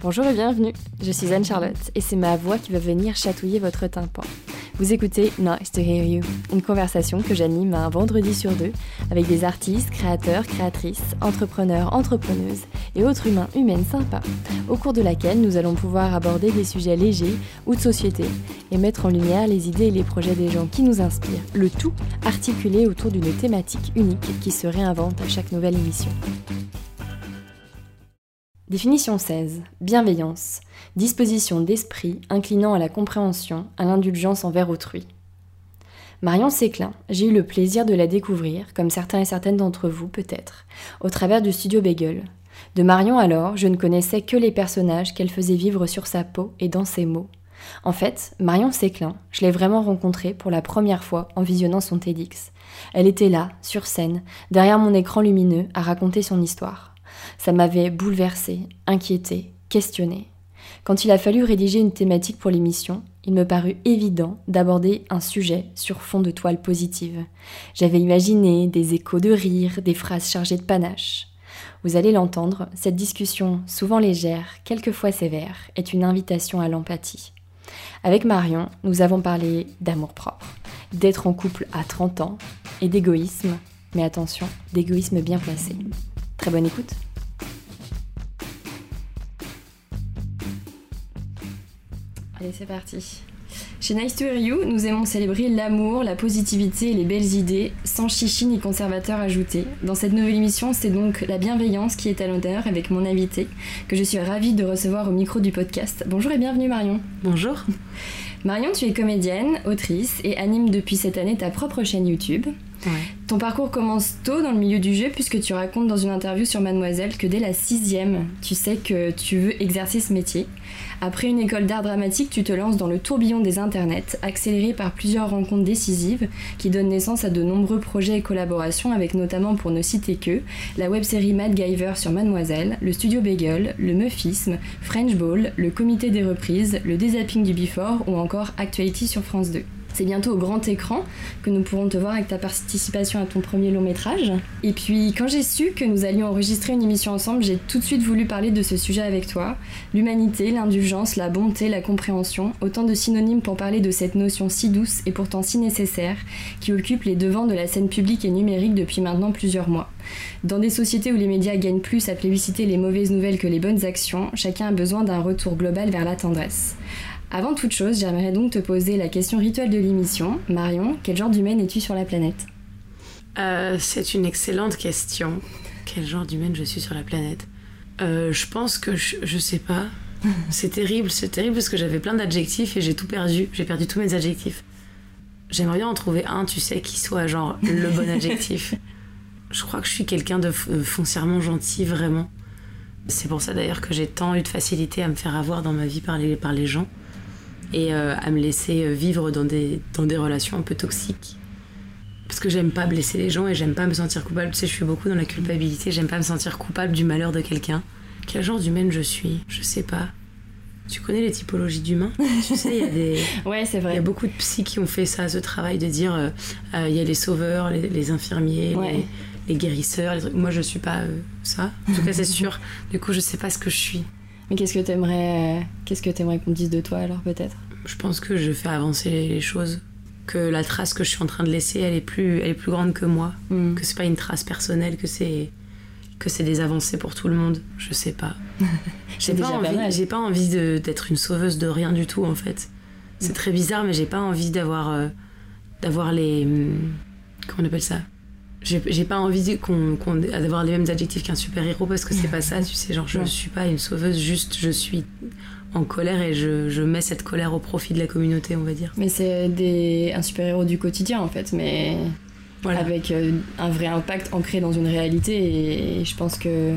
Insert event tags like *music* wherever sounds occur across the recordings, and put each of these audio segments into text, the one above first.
Bonjour et bienvenue, je suis Anne-Charlotte et c'est ma voix qui va venir chatouiller votre tympan. Vous écoutez Nice to Hear You, une conversation que j'anime un vendredi sur deux avec des artistes, créateurs, créatrices, entrepreneurs, entrepreneuses et autres humains, humaines sympas, au cours de laquelle nous allons pouvoir aborder des sujets légers ou de société et mettre en lumière les idées et les projets des gens qui nous inspirent, le tout articulé autour d'une thématique unique qui se réinvente à chaque nouvelle émission. Définition 16. Bienveillance. Disposition d'esprit inclinant à la compréhension, à l'indulgence envers autrui. Marion Séclin, j'ai eu le plaisir de la découvrir, comme certains et certaines d'entre vous peut-être, au travers du studio Bagel. De Marion alors, je ne connaissais que les personnages qu'elle faisait vivre sur sa peau et dans ses mots. En fait, Marion Séclin, je l'ai vraiment rencontrée pour la première fois en visionnant son TEDx. Elle était là, sur scène, derrière mon écran lumineux, à raconter son histoire. Ça m'avait bouleversée, inquiétée, questionnée. Quand il a fallu rédiger une thématique pour l'émission, il me parut évident d'aborder un sujet sur fond de toile positive. J'avais imaginé des échos de rire, des phrases chargées de panache. Vous allez l'entendre, cette discussion, souvent légère, quelquefois sévère, est une invitation à l'empathie. Avec Marion, nous avons parlé d'amour propre, d'être en couple à 30 ans et d'égoïsme, mais attention, d'égoïsme bien placé. Très bonne écoute. Allez, c'est parti. Chez Nice to Hear You, nous aimons célébrer l'amour, la positivité et les belles idées, sans chichi ni conservateur ajouté. Dans cette nouvelle émission, c'est donc la bienveillance qui est à l'honneur avec mon invité, que je suis ravie de recevoir au micro du podcast. Bonjour et bienvenue Marion. Bonjour. Marion, tu es comédienne, autrice et anime depuis cette année ta propre chaîne YouTube. Ton parcours commence tôt dans le milieu du jeu puisque tu racontes dans une interview sur Mademoiselle que dès la sixième, tu sais que tu veux exercer ce métier. Après une école d'art dramatique, tu te lances dans le tourbillon des internets, accéléré par plusieurs rencontres décisives qui donnent naissance à de nombreux projets et collaborations avec notamment, pour ne citer que, la web-série Mad Giver sur Mademoiselle, le studio Bagel, le Meufisme, French Ball, le comité des reprises, le dézapping du Before ou encore Actuality sur France 2. C'est bientôt au grand écran que nous pourrons te voir avec ta participation à ton premier long métrage. Et puis quand j'ai su que nous allions enregistrer une émission ensemble, j'ai tout de suite voulu parler de ce sujet avec toi. L'humanité, l'indulgence, la bonté, la compréhension, autant de synonymes pour parler de cette notion si douce et pourtant si nécessaire qui occupe les devants de la scène publique et numérique depuis maintenant plusieurs mois. Dans des sociétés où les médias gagnent plus à plébisciter les mauvaises nouvelles que les bonnes actions, chacun a besoin d'un retour global vers la tendresse. Avant toute chose, j'aimerais donc te poser la question rituelle de l'émission. Marion, quel genre d'humaine es-tu sur la planète? Euh, C'est une excellente question. Quel genre d'humaine je suis sur la planète? Euh, Je pense que je, je sais pas. *laughs* C'est terrible, c'est terrible parce que j'avais plein d'adjectifs et j'ai tout perdu. J'ai perdu tous mes adjectifs. J'aimerais bien en trouver un, tu sais, qui soit genre le bon adjectif. *laughs* Je crois que je suis quelqu'un de foncièrement gentil, vraiment. C'est pour ça d'ailleurs que j'ai tant eu de facilité à me faire avoir dans ma vie par les, par les gens et euh, à me laisser euh, vivre dans des, dans des relations un peu toxiques. Parce que j'aime pas blesser les gens et j'aime pas me sentir coupable. Tu sais, je suis beaucoup dans la culpabilité, j'aime pas me sentir coupable du malheur de quelqu'un. Quel genre d'humaine je suis? Je sais pas. Tu connais les typologies d'humains? Tu sais, il y a des. *laughs* ouais, c'est vrai. Il y a beaucoup de psys qui ont fait ça, ce travail de dire euh, il y a les sauveurs, les, infirmiers, les, les, guérisseurs. Moi, je suis pas ça. En tout cas, c'est sûr. Du coup, je sais pas ce que je suis. Mais qu'est-ce que t'aimerais, qu'est-ce que t'aimerais qu'on dise de toi alors peut-être? Je pense que je fais avancer les choses, que la trace que je suis en train de laisser, elle est plus, elle est plus grande que moi, mm. que c'est pas une trace personnelle, que c'est que c'est des avancées pour tout le monde. Je sais pas. *laughs* j'ai pas, envie, j'ai pas envie d'être une sauveuse de rien du tout en fait. C'est mm. très bizarre, mais j'ai pas envie d'avoir euh, d'avoir les hum, comment on appelle ça? J'ai pas envie d'avoir les mêmes adjectifs qu'un super héros parce que c'est pas ça tu sais genre je suis pas une sauveuse juste je suis en colère et je, je, mets cette colère au profit de la communauté on va dire. Mais c'est un super héros du quotidien en fait mais voilà. avec euh, un vrai impact ancré dans une réalité et je pense que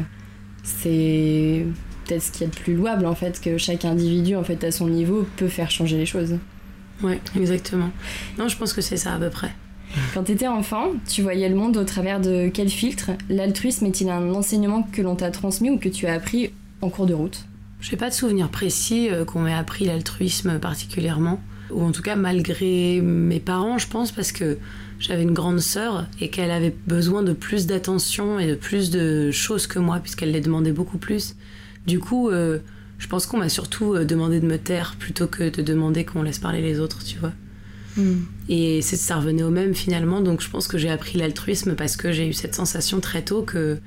c'est peut-être ce qui est le plus louable en fait que chaque individu en fait à son niveau peut faire changer les choses. Ouais exactement. Non je pense que c'est ça à peu près quand tu étais enfant, tu voyais le monde au travers de quel filtre? L'altruisme est-il un enseignement que l'on t'a transmis ou que tu as appris en cours de route? Je n'ai pas de souvenir précis euh, qu'on m'ait appris l'altruisme particulièrement, ou en tout cas malgré mes parents, je pense, parce que j'avais une grande sœur et qu'elle avait besoin de plus d'attention et de plus de choses que moi, puisqu'elle les demandait beaucoup plus. Du coup, euh, je pense qu'on m'a surtout euh, demandé de me taire plutôt que de demander qu'on laisse parler les autres, tu vois. Hmm. Et c'est- ça revenait au même finalement, donc je pense que j'ai appris l'altruisme parce que j'ai eu cette sensation très tôt que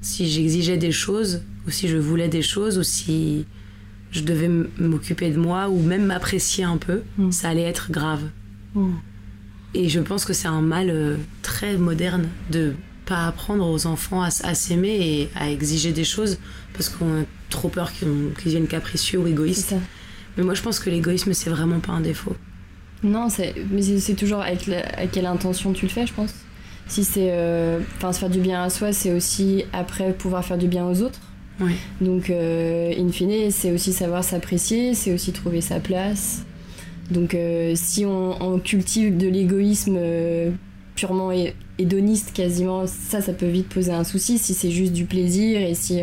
si j'exigeais des choses, ou si je voulais des choses, ou si je devais m'occuper de moi, ou même m'apprécier un peu, Mm. ça allait être grave. Hmm. Et je pense que c'est un mal euh, très moderne de pas apprendre aux enfants à, s'aimer et à exiger des choses parce qu'on a trop peur qu'ils qu'ils deviennent capricieux ou égoïstes. Mais moi je pense que l'égoïsme c'est vraiment pas un défaut. Non, c'est mais c'est toujours avec, la- quelle intention tu le fais, je pense. Si c'est. euh, Enfin, se faire du bien à soi, c'est aussi après pouvoir faire du bien aux autres. Ouais. Donc, euh, in fine, c'est aussi savoir s'apprécier, c'est aussi trouver sa place. Donc, euh, si on, on cultive de l'égoïsme euh, purement hé- hédoniste, quasiment, ça, ça peut vite poser un souci. Si c'est juste du plaisir et si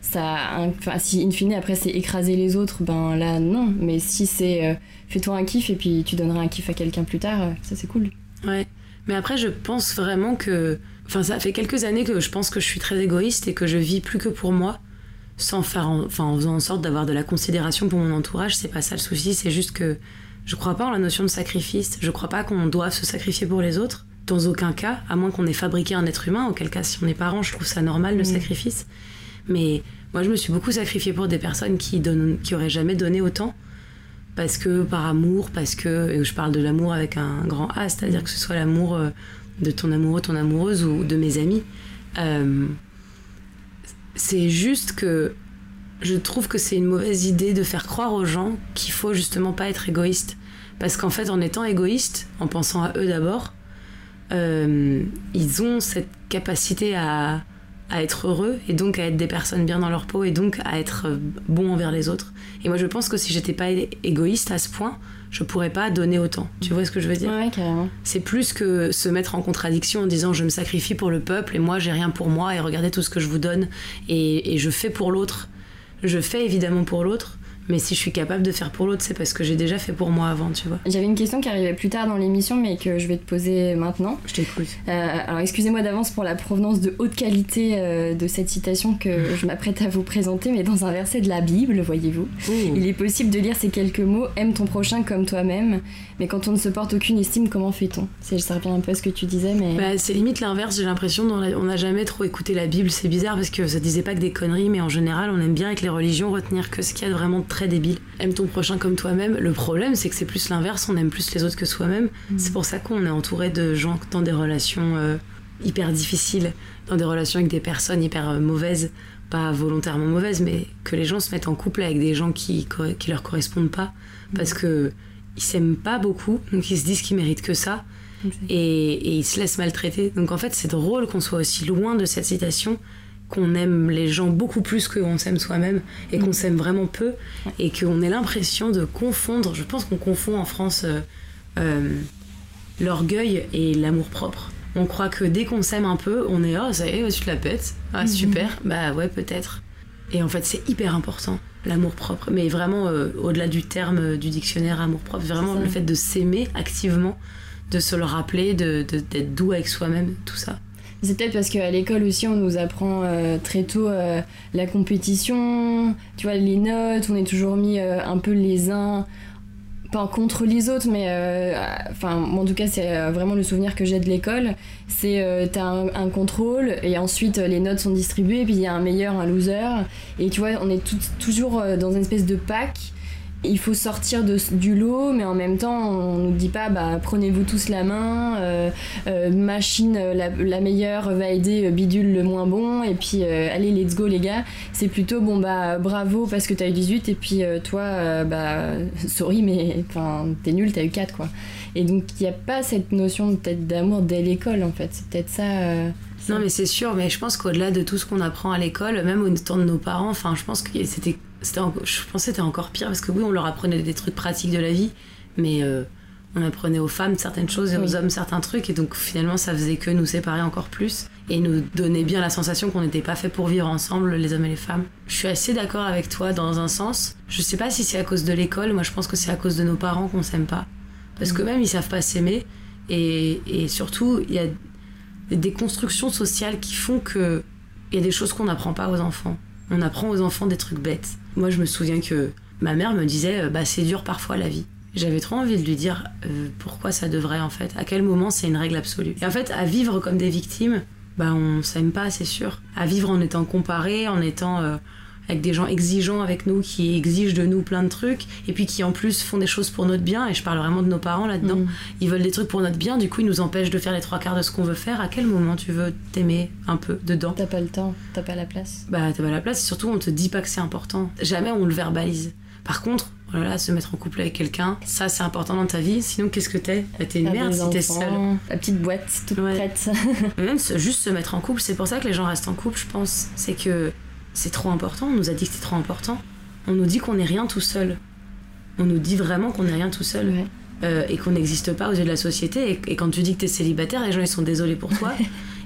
ça. Enfin, si in fine, après, c'est écraser les autres, ben là, non. Mais si c'est euh, fais-toi un kiff et puis tu donneras un kiff à quelqu'un plus tard, euh, ça, c'est cool. Ouais. Mais après, je pense vraiment que. Enfin, ça fait quelques années que je pense que je suis très égoïste et que je vis plus que pour moi, sans faire. En... Enfin, en faisant en sorte d'avoir de la considération pour mon entourage. C'est pas ça le souci, c'est juste que je crois pas en la notion de sacrifice. Je crois pas qu'on doive se sacrifier pour les autres. Dans aucun cas, à moins qu'on ait fabriqué un être humain, auquel cas, si on est parent, je trouve ça normal le Mm. sacrifice. Mais moi, je me suis beaucoup sacrifiée pour des personnes qui, donnent... qui auraient jamais donné autant parce que par amour, parce que et je parle de l'amour avec un grand A, c'est-à-dire que ce soit l'amour euh, de ton amoureux, ton amoureuse ou de mes amis. Euh, c'est juste que je trouve que c'est une mauvaise idée de faire croire aux gens qu'il faut justement pas être égoïste. Parce qu'en fait, en étant égoïste, en pensant à eux d'abord, euh, ils ont cette capacité à, à être heureux et donc à être des personnes bien dans leur peau et donc à être euh, bon envers les autres. Et moi, je pense que si j'étais pas égoïste à ce point, je pourrais pas donner autant. Tu vois ce que je veux dire? Ouais, carrément. C'est plus que se mettre en contradiction en disant je me sacrifie pour le peuple et moi j'ai rien pour moi et regardez tout ce que je vous donne et, et je fais pour l'autre. Je fais évidemment pour l'autre, mais si je suis capable de faire pour l'autre, c'est parce que j'ai déjà fait pour moi avant, tu vois. J'avais une question qui arrivait plus tard dans l'émission, mais que je vais te poser maintenant. Je t'écoute. Euh, alors excusez-moi d'avance pour la provenance de haute qualité euh, de cette citation que *laughs* je m'apprête à vous présenter, mais dans un verset de la Bible, voyez-vous, il est possible de lire ces quelques mots aime ton prochain comme toi-même, mais quand on ne se porte aucune estime, comment fait-on? Ça revient un peu à ce que tu disais, mais Bah, c'est limite l'inverse, j'ai l'impression on n'a jamais trop écouté la Bible. C'est bizarre parce que ça disait pas que des conneries, mais en général, on aime bien avec les religions retenir que ce qu'il y a de vraiment très débile. Aime ton prochain comme toi-même. Le problème, c'est que c'est plus l'inverse, on aime plus les autres que soi-même. C'est pour ça qu'on est entouré de gens dans des relations euh, hyper difficiles, dans des relations avec des personnes hyper euh, mauvaises, pas volontairement mauvaises, mais que les gens se mettent en couple avec des gens qui, qui leur correspondent pas parce que ils s'aiment pas beaucoup, donc ils se disent qu'ils méritent que ça et, et ils se laissent maltraiter. Donc en fait, c'est drôle qu'on soit aussi loin de cette citation, qu'on aime les gens beaucoup plus qu'on s'aime soi-même et qu'on s'aime vraiment peu et qu'on ait l'impression de confondre. Je pense qu'on confond en France euh, euh, l'orgueil et l'amour propre. On croit que dès qu'on s'aime un peu, on est oh ça y est, tu te la pètes, ah super, bah ouais peut-être. Et en fait, c'est hyper important l'amour propre, mais vraiment euh, au-delà du terme du dictionnaire amour propre, vraiment le fait de s'aimer activement, de se le rappeler, de- d'être doux avec soi-même, tout ça. C'est peut-être parce qu'à l'école aussi, on nous apprend euh, très tôt euh, la compétition, tu vois, les notes, on est toujours mis euh, un peu les uns, pas contre les autres, mais enfin, en tout cas, c'est vraiment le souvenir que j'ai de l'école. C'est, t'as un, un contrôle, et ensuite les notes sont distribuées, puis il y a un meilleur, un loser, et tu vois, on est toujours dans une espèce de pack. Il faut sortir de, du lot, mais en même temps, on nous dit pas, bah, prenez-vous tous la main, euh, euh, machine euh, la, meilleure va aider bidule le moins bon et puis allez let's go les gars. C'est plutôt bon bah bravo parce que t'as eu 18 et puis toi bah sorry mais t'es nul t'as eu 4 quoi. Et donc il y a pas cette notion peut-être d'amour dès l'école en fait. C'est peut-être ça. Non mais c'est sûr, mais je pense qu'au-delà de tout ce qu'on apprend à l'école, même au temps de nos parents, enfin je pense que c'était, je pensais que c'était encore pire parce que oui on leur apprenait des trucs pratiques de la vie, mais euh, on apprenait aux femmes certaines choses et aux hommes certains trucs et donc finalement ça faisait que nous séparer encore plus et nous donnait bien la sensation qu'on n'était pas fait pour vivre ensemble les hommes et les femmes. Je suis assez d'accord avec toi dans un sens. Je sais pas si c'est à cause de l'école, moi je pense que c'est à cause de nos parents qu'on s'aime pas parce que même ils savent pas s'aimer et, et surtout il y a des constructions sociales qui font que il y a des choses qu'on n'apprend pas aux enfants. On apprend aux enfants des trucs bêtes. Moi, je me souviens que ma mère me disait, bah c'est dur parfois la vie. J'avais trop envie de lui dire euh, pourquoi ça devrait en fait, à quel moment c'est une règle absolue. Et en fait, à vivre comme des victimes, bah on s'aime pas, c'est sûr. À vivre en étant comparé, en étant euh, avec des gens exigeants avec nous, qui exigent de nous plein de trucs, et puis qui en plus font des choses pour notre bien, et je parle vraiment de nos parents là-dedans. Mm. Ils veulent des trucs pour notre bien, du coup ils nous empêchent de faire les trois quarts de ce qu'on veut faire. À quel moment tu veux t'aimer un peu dedans? T'as pas le temps, t'as pas la place. Bah t'as pas la place, et surtout on te dit pas que c'est important. Jamais on le verbalise. Par contre, oh là là, se mettre en couple avec quelqu'un, ça c'est important dans ta vie. Sinon, qu'est-ce que t'es? Bah, T'es une merde si t'es seule. La petite boîte toute Ouais. prête. *laughs* Même juste se mettre en couple, c'est pour ça que les gens restent en couple, je pense. C'est que c'est trop important. On nous a dit que c'est trop important. On nous dit qu'on n'est rien tout seul. On nous dit vraiment qu'on n'est rien tout seul. Ouais. Euh, et qu'on n'existe pas aux yeux de la société. Et, et quand tu dis que t'es célibataire, les gens ils sont désolés pour toi.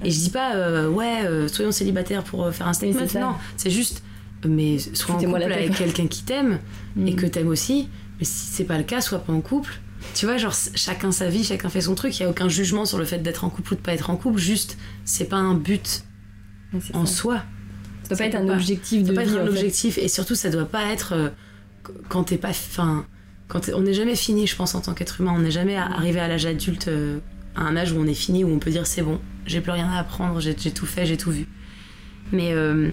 et je dis pas, euh, ouais, euh, soyons célibataires pour faire un statement. non, c'est juste, mais sois en couple avec quelqu'un qui t'aime et Mm. que t'aimes aussi. Mais si c'est pas le cas, sois pas en couple. Tu vois, genre chacun sa vie, chacun fait son truc. Il y a aucun jugement sur le fait d'être en couple ou de pas être en couple. Juste, c'est pas un but en ça. soi. Ça doit ça pas être un pas- objectif Ça de doit pas être un objectif et surtout ça doit pas être euh, qu- quand t'es pas fin quand on n'est jamais fini je pense en tant qu'être humain. On n'est jamais à- arrivé à l'âge adulte euh, à un âge où on est fini où on peut dire c'est bon j'ai plus rien à apprendre j'ai j'ai tout fait j'ai tout vu. Mais euh,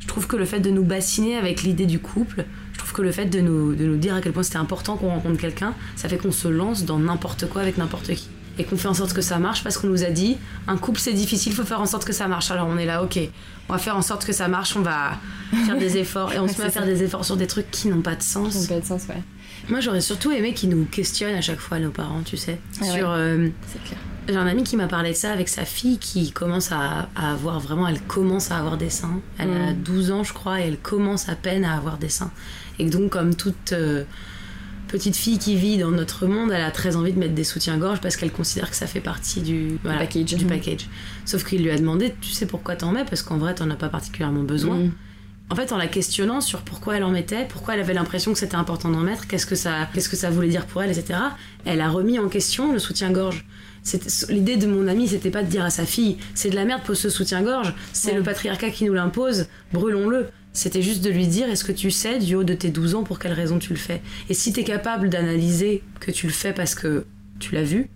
je trouve que le fait de nous bassiner avec l'idée du couple je trouve que le fait de nous, de nous dire à quel point c'était important qu'on rencontre quelqu'un ça fait qu'on se lance dans n'importe quoi avec n'importe qui et qu'on fait en sorte que ça marche parce qu'on nous a dit un couple c'est difficile, faut faire en sorte que ça marche. Alors on est là, ok, on va faire en sorte que ça marche, on va faire des *laughs* efforts et on se met à faire ça. des efforts sur des trucs qui n'ont pas de sens. pas de sens, ouais. Moi j'aurais surtout aimé qu'ils nous questionnent à chaque fois nos parents, tu sais. Ah ouais. sur euh, C'est clair. j'ai un ami qui m'a parlé de ça avec sa fille qui commence à, à avoir vraiment, elle commence à avoir des seins. Elle a Mm. 12 ans, je crois, et elle commence à peine à avoir des seins. Et donc, comme toute euh, petite fille qui vit dans notre monde, elle a très envie de mettre des soutiens-gorge parce qu'elle considère que ça fait partie du, voilà, package. du Mm. package. Sauf qu'il lui a demandé, tu sais pourquoi t'en mets? Parce qu'en vrai, t'en as pas particulièrement besoin. Mm. En fait, en la questionnant sur pourquoi elle en mettait, pourquoi elle avait l'impression que c'était important d'en mettre, qu'est-ce que ça, qu'est-ce que ça voulait dire pour elle, etc. Elle a remis en question le soutien-gorge. L'idée de mon ami, c'était pas de dire à sa fille, c'est de la merde pour ce soutien-gorge, c'est Ouais. le patriarcat qui nous l'impose, brûlons-le. C'était juste de lui dire, est-ce que tu sais du haut de tes 12 ans pour quelle raison tu le fais? Et si t'es capable d'analyser que tu le fais parce que tu l'as vu,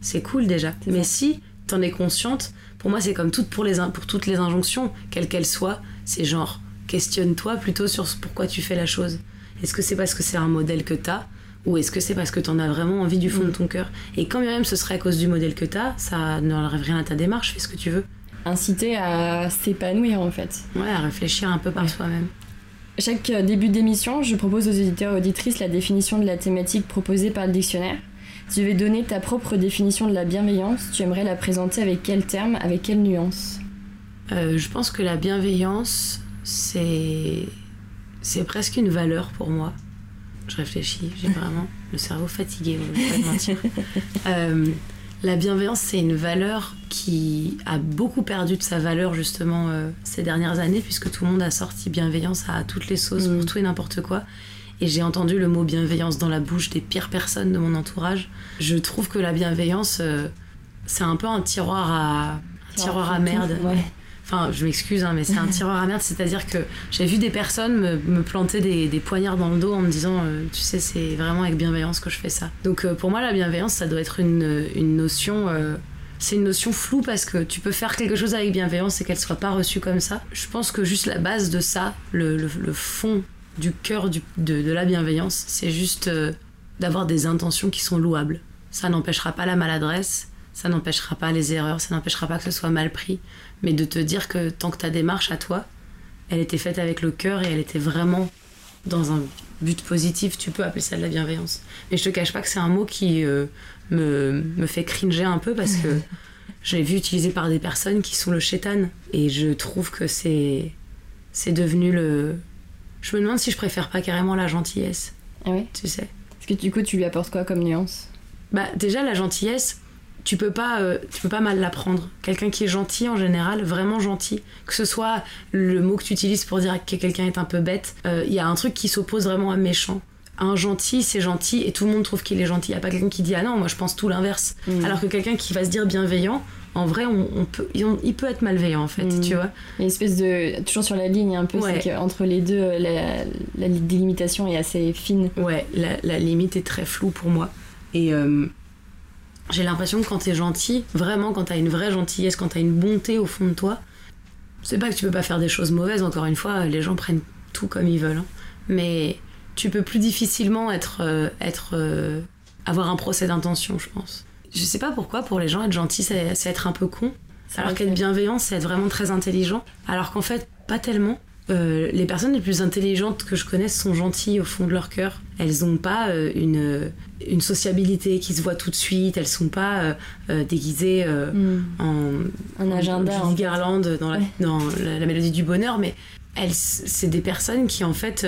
c'est cool déjà. Mais si t'en es consciente, pour moi c'est comme toutes pour, les, pour toutes les injonctions, quelles qu'elles soient, c'est genre questionne-toi plutôt sur pourquoi tu fais la chose. Est-ce que c'est parce que c'est un modèle que t'as ou est-ce que c'est parce que t'en as vraiment envie du fond Mm. de ton cœur? Et quand bien même ce serait à cause du modèle que t'as, ça n'enlève rien à ta démarche, fais ce que tu veux. Inciter à s'épanouir en fait. Ouais, à réfléchir un peu par Ouais. soi-même. Chaque euh, début d'émission, je propose aux auditeurs et auditrices la définition de la thématique proposée par le dictionnaire. Si tu devais donner ta propre définition de la bienveillance, tu aimerais la présenter avec quel terme, avec quelle nuance? Euh, je pense que la bienveillance, c'est c'est presque une valeur pour moi. Je réfléchis, j'ai *laughs* vraiment le cerveau fatigué, je vais pas mentir. *laughs* Euh, la bienveillance, c'est une valeur qui a beaucoup perdu de sa valeur justement euh, ces dernières années, puisque tout le monde a sorti bienveillance à toutes les sauces Mm. pour tout et n'importe quoi. Et j'ai entendu le mot bienveillance dans la bouche des pires personnes de mon entourage. Je trouve que la bienveillance, euh, c'est un peu un tiroir à, un tiroir à merde. Ouais. Enfin, je m'excuse, hein, mais c'est un *laughs* tiroir à merde. C'est-à-dire que j'ai vu des personnes me, me planter des, des poignards dans le dos en me disant, euh, tu sais, c'est vraiment avec bienveillance que je fais ça. Donc euh, pour moi, la bienveillance, ça doit être une, une notion. euh, c'est une notion floue parce que tu peux faire quelque chose avec bienveillance et qu'elle soit pas reçue comme ça. Je pense que juste la base de ça, le, le- le fond du cœur du- de, de la bienveillance, c'est juste d'avoir des intentions qui sont louables. Ça n'empêchera pas la maladresse, ça n'empêchera pas les erreurs, ça n'empêchera pas que ce soit mal pris, mais de te dire que tant que ta démarche à toi, elle était faite avec le cœur et elle était vraiment dans un but positif, tu peux appeler ça de la bienveillance. Mais je te cache pas que c'est un mot qui euh, me, me fait cringer un peu parce que *laughs* je l'ai vu utilisé par des personnes qui sont le chétan et je trouve que c'est c'est devenu le je me demande si je préfère pas carrément la gentillesse, Ah ouais tu sais. Est-ce que du coup tu lui apportes quoi comme nuance? Bah déjà la gentillesse, tu peux pas euh, tu peux pas mal l'apprendre. Quelqu'un qui est gentil en général, vraiment gentil, que ce soit le mot que tu utilises pour dire que quelqu'un est un peu bête, euh, il y a un truc qui s'oppose vraiment à méchant. Un gentil, c'est gentil et tout le monde trouve qu'il est gentil. Il y a pas quelqu'un qui dit ah non, moi je pense tout l'inverse. Mm. Alors que quelqu'un qui va se dire bienveillant, en vrai, on, peut, il peut être malveillant en fait, mm. tu vois. Une espèce de. Toujours sur la ligne un peu, c'est entre les deux, la, la, délimitation est assez fine. Ouais, la, limite est très floue pour moi. Et. Euh, j'ai l'impression que quand t'es gentil, vraiment quand t'as une vraie gentillesse, quand t'as une bonté au fond de toi, c'est pas que tu peux pas faire des choses mauvaises, encore une fois, les gens prennent tout comme ils veulent. Hein. Mais tu peux plus difficilement être, euh, être euh, avoir un procès d'intention, je pense. Je sais pas pourquoi, pour les gens, être gentil, c'est être un peu con. Alors qu'être bienveillant, c'est être vraiment très intelligent. Alors qu'en fait, pas tellement. Euh, les personnes les plus intelligentes que je connaisse sont gentilles au fond de leur cœur. Elles n'ont pas une, une sociabilité qui se voit tout de suite. Elles sont pas déguisées hmm. en un agenda, en dans, la, dans la, mélodie du bonheur, mais elles, c'est des personnes qui en fait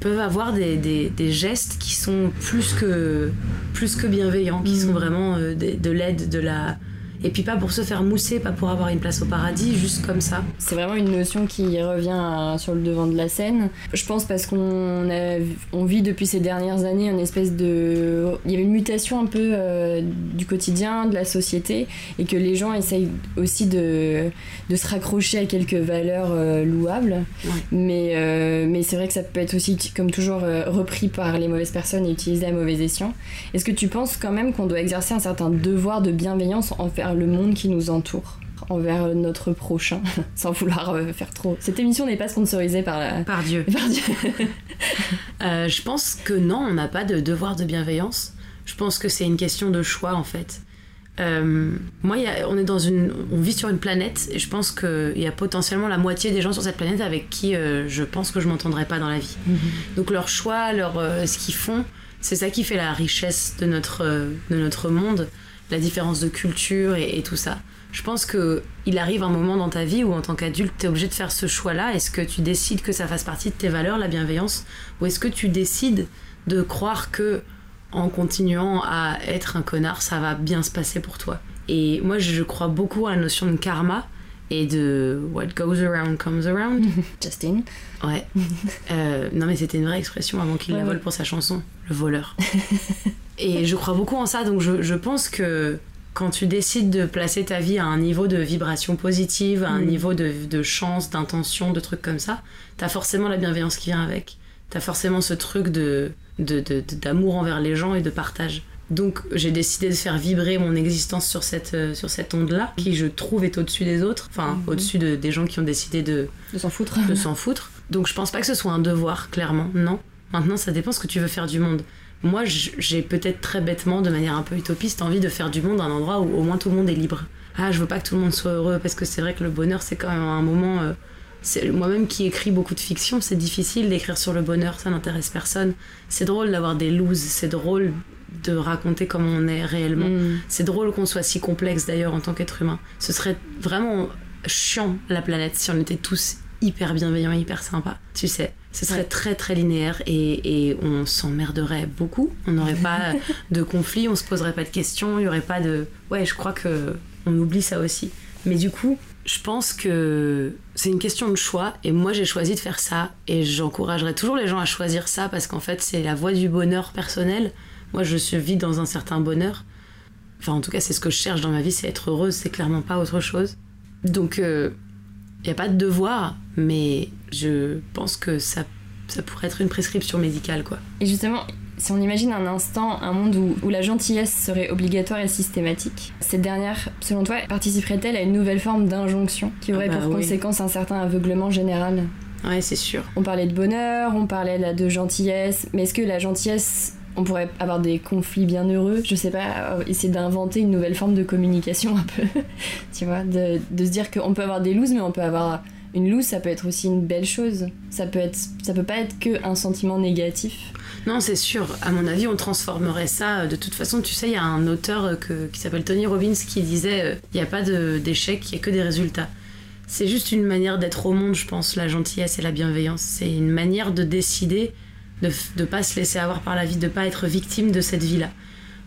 peuvent avoir des, des, des, gestes qui sont plus que, plus que bienveillants, qui sont mm. vraiment euh, de l'aide, de la, et puis pas pour se faire mousser, pas pour avoir une place au paradis, juste comme ça. C'est vraiment une notion qui revient sur le devant de la scène. Je pense parce qu'on on vit depuis ces dernières années une espèce de... Il y avait une mutation un peu euh, du quotidien, de la société, et que les gens essayent aussi de, de se raccrocher à quelques valeurs euh, louables. Mais, euh, mais c'est vrai que ça peut être aussi, comme toujours, repris par les mauvaises personnes et utilisé à mauvais escient. Est-ce que tu penses quand même qu'on doit exercer un certain devoir de bienveillance envers le monde qui nous entoure envers notre prochain, *laughs* sans vouloir euh, faire trop. Cette émission n'est pas sponsorisée par, la... par Dieu. *laughs* Par Dieu. *laughs* Euh, je pense que non, on n'a pas de devoir de bienveillance. Je pense que c'est une question de choix en fait. Euh, moi, on est dans une, on vit sur une planète et je pense qu'il y a potentiellement la moitié des gens sur cette planète avec qui je pense que je m'entendrai pas dans la vie. Mhm. Donc leur choix, leur ce qu'ils font, c'est ça qui fait la richesse de notre de notre monde la différence de culture et, tout ça. Je pense que il arrive un moment dans ta vie où en tant qu'adulte, tu es obligé de faire ce choix-là. Est-ce que tu décides que ça fasse partie de tes valeurs, la bienveillance, ou est-ce que tu décides de croire que en continuant à être un connard, ça va bien se passer pour toi? Et moi, je crois beaucoup à la notion de karma et de what goes around comes around. *laughs* Justin. Ouais. *laughs* Euh, non, mais c'était une vraie expression avant qu'il la vole pour sa chanson, le voleur. *laughs* Et je crois beaucoup en ça, donc je, je, pense que quand tu décides de placer ta vie à un niveau de vibration positive, à un mm. niveau de, de chance, d'intention, de trucs comme ça, t'as forcément la bienveillance qui vient avec. T'as forcément ce truc de, d'amour de, envers les gens et de partage. Donc j'ai décidé de faire vibrer mon existence sur cette, euh, sur cette onde-là, qui je trouve est au-dessus des autres, enfin mm-hmm. au-dessus de, des gens qui ont décidé de, de s'en foutre. De s'en foutre. Donc je pense pas que ce soit un devoir, clairement, non. Maintenant ça dépend ce que tu veux faire du monde moi, j'ai peut-être très bêtement, de manière un peu utopiste, envie de faire du monde un endroit où au moins tout le monde est libre. Ah, je veux pas que tout le monde soit heureux, parce que c'est vrai que le bonheur, c'est quand même un moment. Euh, moi-même qui écris beaucoup de fiction, c'est difficile d'écrire sur le bonheur, ça n'intéresse personne. C'est drôle d'avoir des looses, c'est drôle de raconter comment on est réellement. Mm. C'est drôle qu'on soit si complexe d'ailleurs en tant qu'être humain. Ce serait vraiment chiant la planète si on était tous hyper bienveillants, hyper sympas, tu sais. Ce serait très très linéaire et, on s'emmerderait beaucoup. On n'aurait pas *laughs* de conflit, on se poserait pas de questions, il y aurait pas de. Ouais, je crois que on oublie ça aussi. Mais du coup, je pense que c'est une question de choix et moi j'ai choisi de faire ça et j'encouragerais toujours les gens à choisir ça parce qu'en fait c'est la voie du bonheur personnel. Moi je vis dans un certain bonheur. Enfin en tout cas c'est ce que je cherche dans ma vie, c'est être heureuse, c'est clairement pas autre chose. Donc il euh, n'y a pas de devoir, mais je pense que ça, ça pourrait être une prescription médicale, quoi. Et justement, si on imagine un instant un monde où, où, la gentillesse serait obligatoire et systématique, cette dernière, selon toi, participerait-elle à une nouvelle forme d'injonction qui aurait ah bah pour conséquence un certain aveuglement général? Ouais, c'est sûr. On parlait de bonheur, on parlait de gentillesse, mais est-ce que la gentillesse, on pourrait avoir des conflits bien heureux Je sais pas, euh, essayer d'inventer une nouvelle forme de communication un peu, *laughs* tu vois, de, se dire qu'on peut avoir des looses, mais on peut avoir une loose, ça peut être aussi une belle chose. Ça peut être, ça peut pas être que un sentiment négatif. Non, c'est sûr. À mon avis, on transformerait ça. De toute façon, tu sais, il y a un auteur euh, qui s'appelle Tony Robbins qui disait euh, il n'y a pas d'échec, il n'y a que des résultats. C'est juste une manière d'être au monde, je pense, la gentillesse et la bienveillance. C'est une manière de décider de ne pas se laisser avoir par la vie, de ne pas être victime de cette vie-là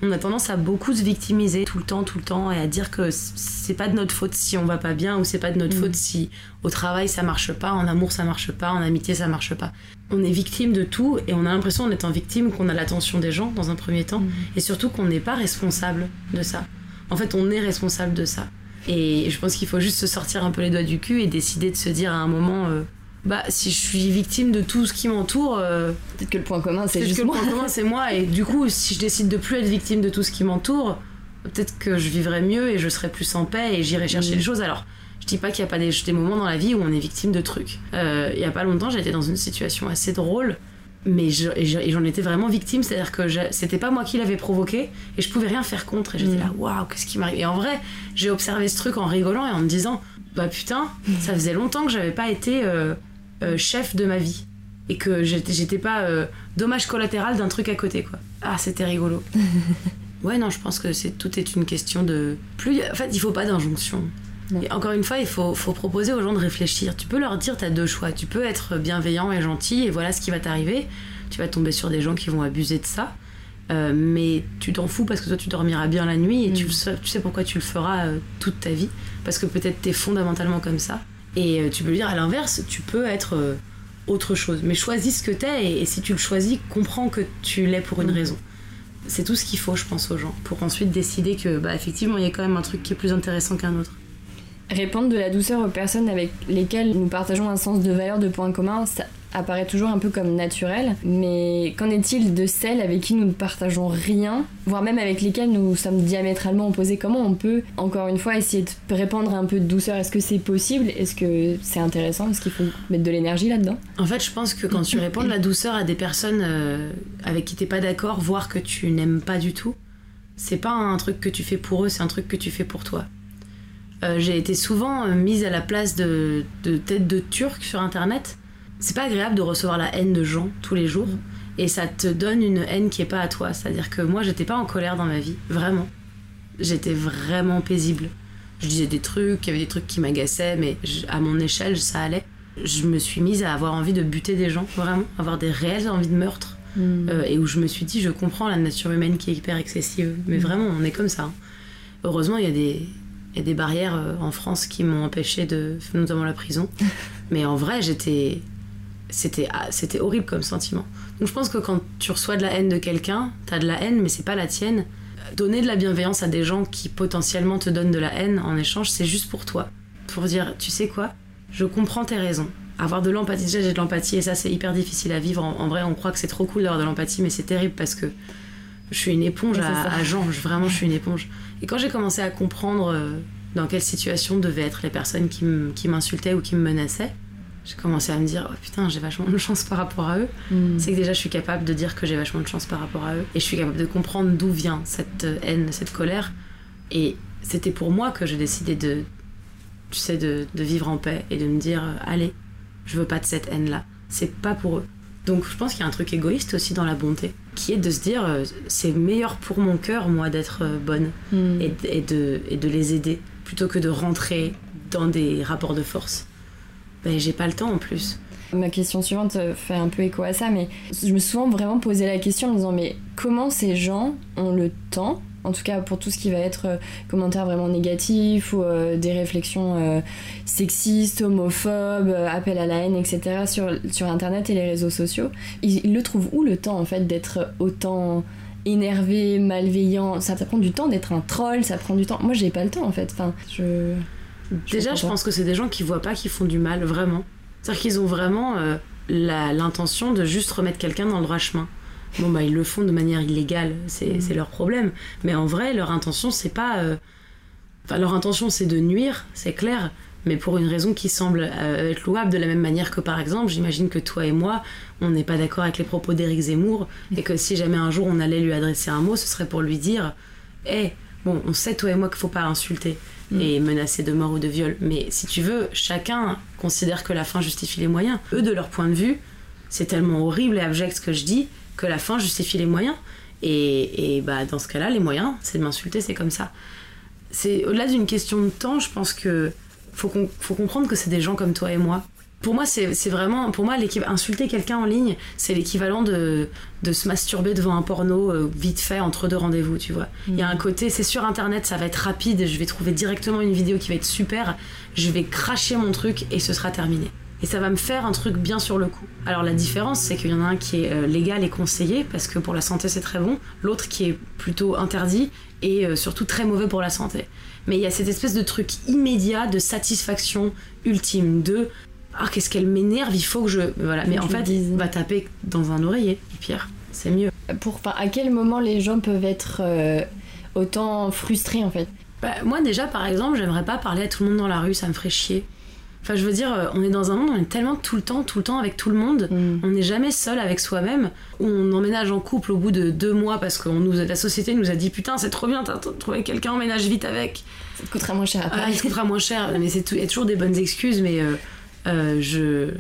on a tendance à beaucoup se victimiser tout le temps, tout le temps, et à dire que c'est pas de notre faute si on va pas bien, ou c'est pas de notre mm. faute si au travail ça marche pas, en amour ça marche pas, en amitié ça marche pas. On est victime de tout, et on a l'impression en étant victime qu'on a l'attention des gens dans un premier temps, mm. et surtout qu'on n'est pas responsable de ça. En fait, on est responsable de ça. Et je pense qu'il faut juste se sortir un peu les doigts du cul et décider de se dire à un moment. Euh, bah, si je suis victime de tout ce qui m'entoure. Euh, peut-être que le point commun, c'est juste que moi. Le point commun, c'est moi. Et du coup, si je décide de plus être victime de tout ce qui m'entoure, peut-être que je vivrai mieux et je serai plus en paix et j'irai chercher les choses. Alors, je dis pas qu'il n'y a pas des, des, moments dans la vie où on est victime de trucs. Euh, il y a pas longtemps, j'étais dans une situation assez drôle, mais j'en étais vraiment victime, c'est-à-dire que c'était pas moi qui l'avais provoqué et je pouvais rien faire contre. Et j'étais mm. là, waouh, qu'est-ce qui m'arrive? Et en vrai, j'ai observé ce truc en rigolant et en me disant, bah putain, ça faisait longtemps que j'avais pas été euh, euh, chef de ma vie et que j'étais pas dommage collatéral d'un truc à côté, quoi. Ah, c'était rigolo. *laughs* ouais, non, je pense que c'est tout est une question de. Plus, en fait, il faut pas d'injonction. Et encore une fois, il faut, proposer aux gens de réfléchir. Tu peux leur dire, tu as deux choix. Tu peux être bienveillant et gentil, et voilà ce qui va t'arriver. Tu vas tomber sur des gens qui vont abuser de ça. Euh, mais tu t'en fous parce que toi, tu dormiras bien la nuit et tu, mm. tu, sais pourquoi tu le feras euh, toute ta vie. Parce que peut-être tu es fondamentalement comme ça. Et euh, tu peux le dire à l'inverse, tu peux être autre chose. Mais choisis ce que t'es et, et si tu le choisis, comprends que tu l'es pour une mm. raison. C'est tout ce qu'il faut, je pense, aux gens, pour ensuite décider que, bah, effectivement, il y a quand même un truc qui est plus intéressant qu'un autre. Répondre de la douceur aux personnes avec lesquelles nous partageons un sens de valeur de points communs, ça apparaît toujours un peu comme naturel. Mais qu'en est-il de celles avec qui nous ne partageons rien, voire même avec lesquelles nous sommes diamétralement opposés? Comment on peut, encore une fois, essayer de répandre un peu de douceur? Est-ce que c'est possible? Est-ce que c'est intéressant? Est-ce qu'il faut mettre de l'énergie là-dedans? En fait, je pense que quand tu répands de la douceur à des personnes euh, avec qui t'es pas d'accord, voire que tu n'aimes pas du tout, c'est pas un truc que tu fais pour eux, c'est un truc que tu fais pour toi. Euh, j'ai été souvent euh, mise à la place de, tête de turc sur internet. C'est pas agréable de recevoir la haine de gens tous les jours et ça te donne une haine qui est pas à toi. C'est-à-dire que moi j'étais pas en colère dans ma vie, vraiment. J'étais vraiment paisible. Je disais des trucs, il y avait des trucs qui m'agaçaient, mais à mon échelle ça allait. Je me suis mise à avoir envie de buter des gens, vraiment, avoir des réelles envies de meurtre. Hmm. Euh, et où je me suis dit, je comprends la nature humaine qui est hyper excessive, mais vraiment, on est comme ça. Hein. Heureusement, il y a des, il y a des barrières euh, en France qui m'ont empêché de, notamment la prison. *laughs* Mais en vrai, j'étais, c'était, ah, c'était horrible comme sentiment. Donc je pense que quand tu reçois de la haine de quelqu'un, t'as de la haine, mais c'est pas la tienne. Donner de la bienveillance à des gens qui potentiellement te donnent de la haine en échange, c'est juste pour toi. Pour dire, tu sais quoi, je comprends tes raisons. Avoir de l'empathie, déjà j'ai de l'empathie et ça c'est hyper difficile à vivre. En, vrai, on croit que c'est trop cool d'avoir de l'empathie, mais c'est terrible parce que je suis une éponge à, à, Jean, vraiment je suis une éponge. Et quand j'ai commencé à comprendre euh, dans quelle situation devaient être les personnes qui m'insultaient ou qui me menaçaient, j'ai commencé à me dire oh putain j'ai vachement de chance par rapport à eux. Hmm. c'est que déjà je suis capable de dire que j'ai vachement de chance par rapport à eux. Et je suis capable de comprendre d'où vient cette haine cette colère. Et c'était pour moi que j'ai décidé de tu sais de, de, vivre en paix et de me dire allez je veux pas de cette haine là c'est pas pour eux. Donc je pense qu'il y a un truc égoïste aussi dans la bonté, qui est de se dire euh, c'est meilleur pour mon cœur, moi, d'être euh, bonne hmm. et, de, et de les aider, plutôt que de rentrer dans des rapports de force. Ben, j'ai pas le temps en plus. Ma question suivante euh, fait un peu écho à ça, mais je me suis souvent vraiment posé la question en me disant mais comment ces gens ont le temps en tout cas pour tout ce qui va être euh, commentaires vraiment négatifs ou euh, des réflexions euh, sexistes, homophobes, appel à la haine, etc. sur, sur Internet et les réseaux sociaux. Ils, le trouvent où le temps en fait d'être autant énervé, malveillant? Ça, prend du temps d'être un troll, ça prend du temps? Moi j'ai pas le temps en fait. Enfin, je, Déjà je pense que c'est des gens qui voient pas qu'ils font du mal vraiment. C'est-à-dire qu'ils ont vraiment l'intention de juste remettre quelqu'un dans le droit chemin bon bah ils le font de manière illégale, c'est mm. leur problème. Mais en vrai, leur intention c'est pas, euh, enfin leur intention c'est de nuire, c'est clair, mais pour une raison qui semble euh, être louable de la même manière que par exemple, j'imagine que toi et moi, on n'est pas d'accord avec les propos d'Éric Zemmour mm. et que si jamais un jour on allait lui adresser un mot, ce serait pour lui dire, hé, bon, on sait toi et moi qu'il faut pas insulter mm. et menacer de mort ou de viol, mais si tu veux, chacun considère que la fin justifie les moyens. Eux, de leur point de vue, c'est tellement horrible et abject ce que je dis que la fin justifie les moyens. Et, et bah, dans ce cas-là, les moyens, c'est de m'insulter, c'est comme ça. C'est au-delà d'une question de temps, je pense que faut, faut comprendre que c'est des gens comme toi et moi. Pour moi, c'est vraiment, pour moi, insulter quelqu'un en ligne, c'est l'équivalent de, de, se masturber devant un porno euh, vite fait entre deux rendez-vous, tu vois. Il y a un mm. côté, c'est sur internet, ça va être rapide, je vais trouver directement une vidéo qui va être super, je vais cracher mon truc et ce sera terminé. Et ça va me faire un truc bien sur le coup. Alors la différence, c'est qu'il y en a un qui est euh, légal et conseillé, parce que pour la santé c'est très bon, l'autre qui est plutôt interdit et euh, surtout très mauvais pour la santé. Mais il y a cette espèce de truc immédiat de satisfaction ultime, de ah qu'est-ce qu'elle m'énerve, il faut que je voilà. Mais en fait, il va taper dans un oreiller, pire, c'est mieux. Pour à quel moment les gens peuvent être euh, autant frustrés en fait? Bah, Moi déjà par exemple, j'aimerais pas parler à tout le monde dans la rue, ça me ferait chier. Enfin, je veux dire, euh, on est dans un monde où on est tellement tout le temps, tout le temps avec tout le monde. Mm. On n'est jamais seul avec soi-même. On emménage en couple au bout de deux mois parce que nous, la société nous a dit putain, c'est trop bien, t'as trouvé quelqu'un, emménage vite avec. Ça te coûtera moins cher après. Ah, ça coûtera moins cher. Mais c'est il y a toujours des bonnes excuses, mais euh, euh, je.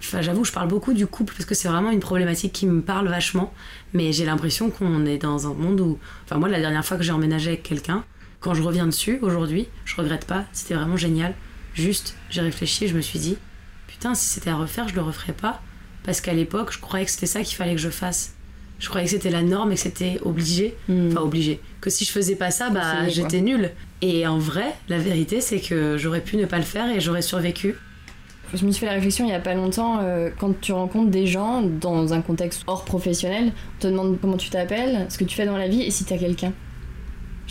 Enfin, j'avoue, je parle beaucoup du couple parce que c'est vraiment une problématique qui me parle vachement. Mais j'ai l'impression qu'on est dans un monde où. Enfin, moi, la dernière fois que j'ai emménagé avec quelqu'un, quand je reviens dessus aujourd'hui, je regrette pas. C'était vraiment génial. Juste, j'ai réfléchi et je me suis dit, putain, si c'était à refaire, je le referais pas. Parce qu'à l'époque, je croyais que c'était ça qu'il fallait que je fasse. Je croyais que c'était la norme et que c'était obligé. Hmm. Enfin, obligé. Que si je faisais pas ça, bah, j'étais nulle. Et en vrai, la vérité, c'est que j'aurais pu ne pas le faire et j'aurais survécu. Je me suis fait la réflexion il y a pas longtemps, euh, quand tu rencontres des gens dans un contexte hors professionnel, on te demande comment tu t'appelles, ce que tu fais dans la vie et si t'as quelqu'un.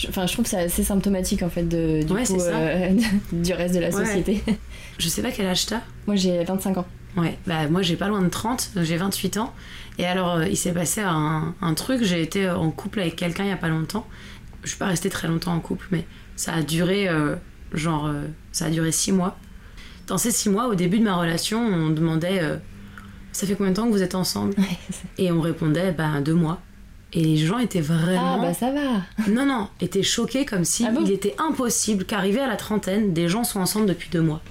Enfin, je trouve que c'est assez symptomatique en fait de, du, euh, *laughs* du reste de la société. Je sais pas quel âge t'as Moi j'ai 25 ans. Ouais, bah moi j'ai pas loin de 30, j'ai 28 ans. Et alors euh, il s'est passé un, un truc, j'ai été en couple avec quelqu'un il y a pas longtemps. Je suis pas restée très longtemps en couple, mais ça a duré euh, genre ça a duré 6 mois. Dans ces 6 mois, au début de ma relation, on demandait ça fait combien de temps que vous êtes ensemble? Et on répondait bah 2 mois. Et les gens étaient vraiment. Ah bah ça va Non, non, étaient choqués comme si ah il était impossible qu'arrivé à la trentaine, des gens soient ensemble depuis deux mois.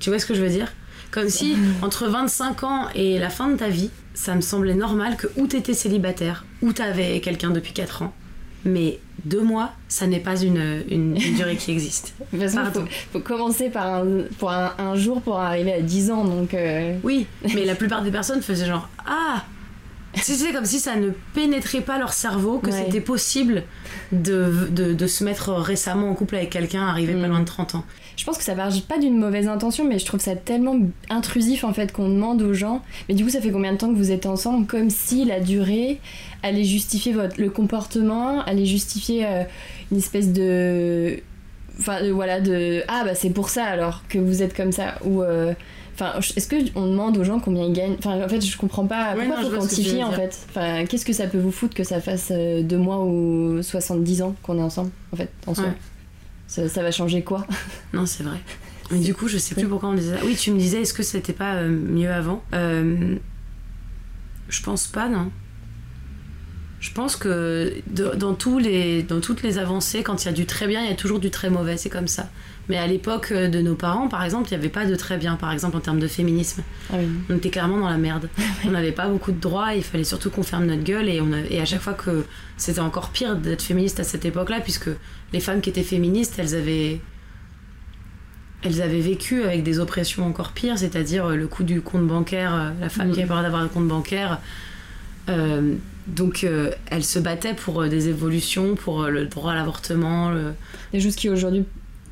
Tu vois ce que je veux dire? Comme si *laughs* entre 25 ans et la fin de ta vie, ça me semblait normal que ou t'étais célibataire, ou t'avais quelqu'un depuis 4 ans. Mais deux mois, ça n'est pas une, une, durée qui existe. *laughs* Il faut, faut, commencer par un, pour un, jour pour arriver à 10 ans, donc... Euh. Oui, mais *laughs* la plupart des personnes faisaient genre « Ah, c'est comme si ça ne pénétrait pas leur cerveau que c'était possible de, de, se mettre récemment en couple avec quelqu'un arrivé pas mm. loin de 30 ans. Je pense que ça part pas d'une mauvaise intention, mais je trouve ça tellement intrusif en fait qu'on demande aux gens. Mais du coup, ça fait combien de temps que vous êtes ensemble Comme si la durée allait justifier votre, le comportement, allait justifier euh, une espèce de. Enfin, voilà, de. Ah, bah c'est pour ça alors que vous êtes comme ça. Ou. Euh, Enfin, est-ce qu'on demande aux gens combien ils gagnent Enfin, en fait, je comprends pas. Pourquoi faut quantifier en fait Enfin, qu'est-ce que ça peut vous foutre que ça fasse euh, deux mois ou 70 ans qu'on est ensemble en fait en soi ça, va changer quoi *laughs* Non, c'est vrai. *laughs* Mais du coup, je sais plus pourquoi on disait ça. Oui, tu me disais, est-ce que c'était pas euh, mieux avant euh, Je pense pas, non. Je pense que dans, tous les, dans toutes les avancées, quand il y a du très bien, il y a toujours du très mauvais, c'est comme ça. Mais à l'époque euh, de nos parents, par exemple, il n'y avait pas de très bien, par exemple, en termes de féminisme. Ah on était clairement dans la merde. *laughs* on n'avait pas beaucoup de droits, il fallait surtout qu'on ferme notre gueule. Et, on et à chaque fois que c'était encore pire d'être féministe à cette époque-là, puisque les femmes qui étaient féministes, elles avaient. Elles avaient vécu avec des oppressions encore pires, c'est-à-dire euh, le coût du compte bancaire, euh, la femme qui avait peur d'avoir un compte bancaire. donc elles se battaient pour des évolutions, pour le droit à l'avortement. Des choses qui aujourd'hui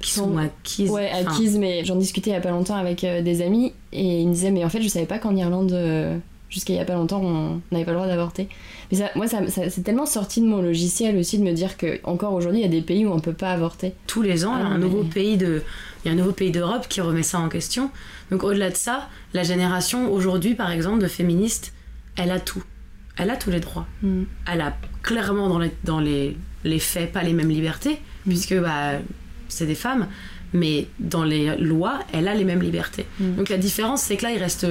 qui sont acquises. Ouais, acquises, mais j'en discutais il y a pas longtemps avec euh, des amis et ils me disaient, mais en fait, je savais pas qu'en Irlande, euh, jusqu'à il y a pas longtemps, on n'avait pas le droit d'avorter. Mais ça, moi, ça, c'est tellement sorti de mon logiciel aussi de me dire que encore aujourd'hui, il y a des pays où on peut pas avorter. Tous les ans, il y a un ah, nouveau pays de, il y a un nouveau pays d'Europe qui remet ça en question. Donc au-delà de ça, la génération aujourd'hui, par exemple, de féministes, elle a tout. Elle a tous les droits. Mm. Elle a clairement dans les, dans les, les faits pas les mêmes libertés, mm. puisque bah, c'est des femmes, mais dans les lois, elle a les mêmes libertés. Mm. Donc la différence, c'est que là, il reste,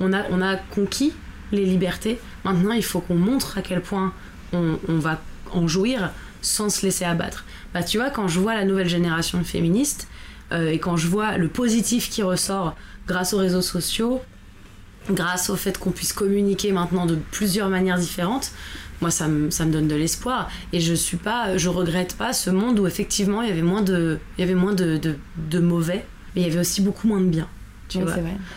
on a, on a conquis les libertés. Maintenant, il faut qu'on montre à quel point on, va en jouir sans se laisser abattre. Bah, tu vois, quand je vois la nouvelle génération de féministes euh, et quand je vois le positif qui ressort grâce aux réseaux sociaux, grâce au fait qu'on puisse communiquer maintenant de plusieurs manières différentes, moi ça me, ça me donne de l'espoir et je suis pas je regrette pas ce monde où effectivement il y avait moins de il y avait moins de, de, mauvais mais il y avait aussi beaucoup moins de bien Tu vois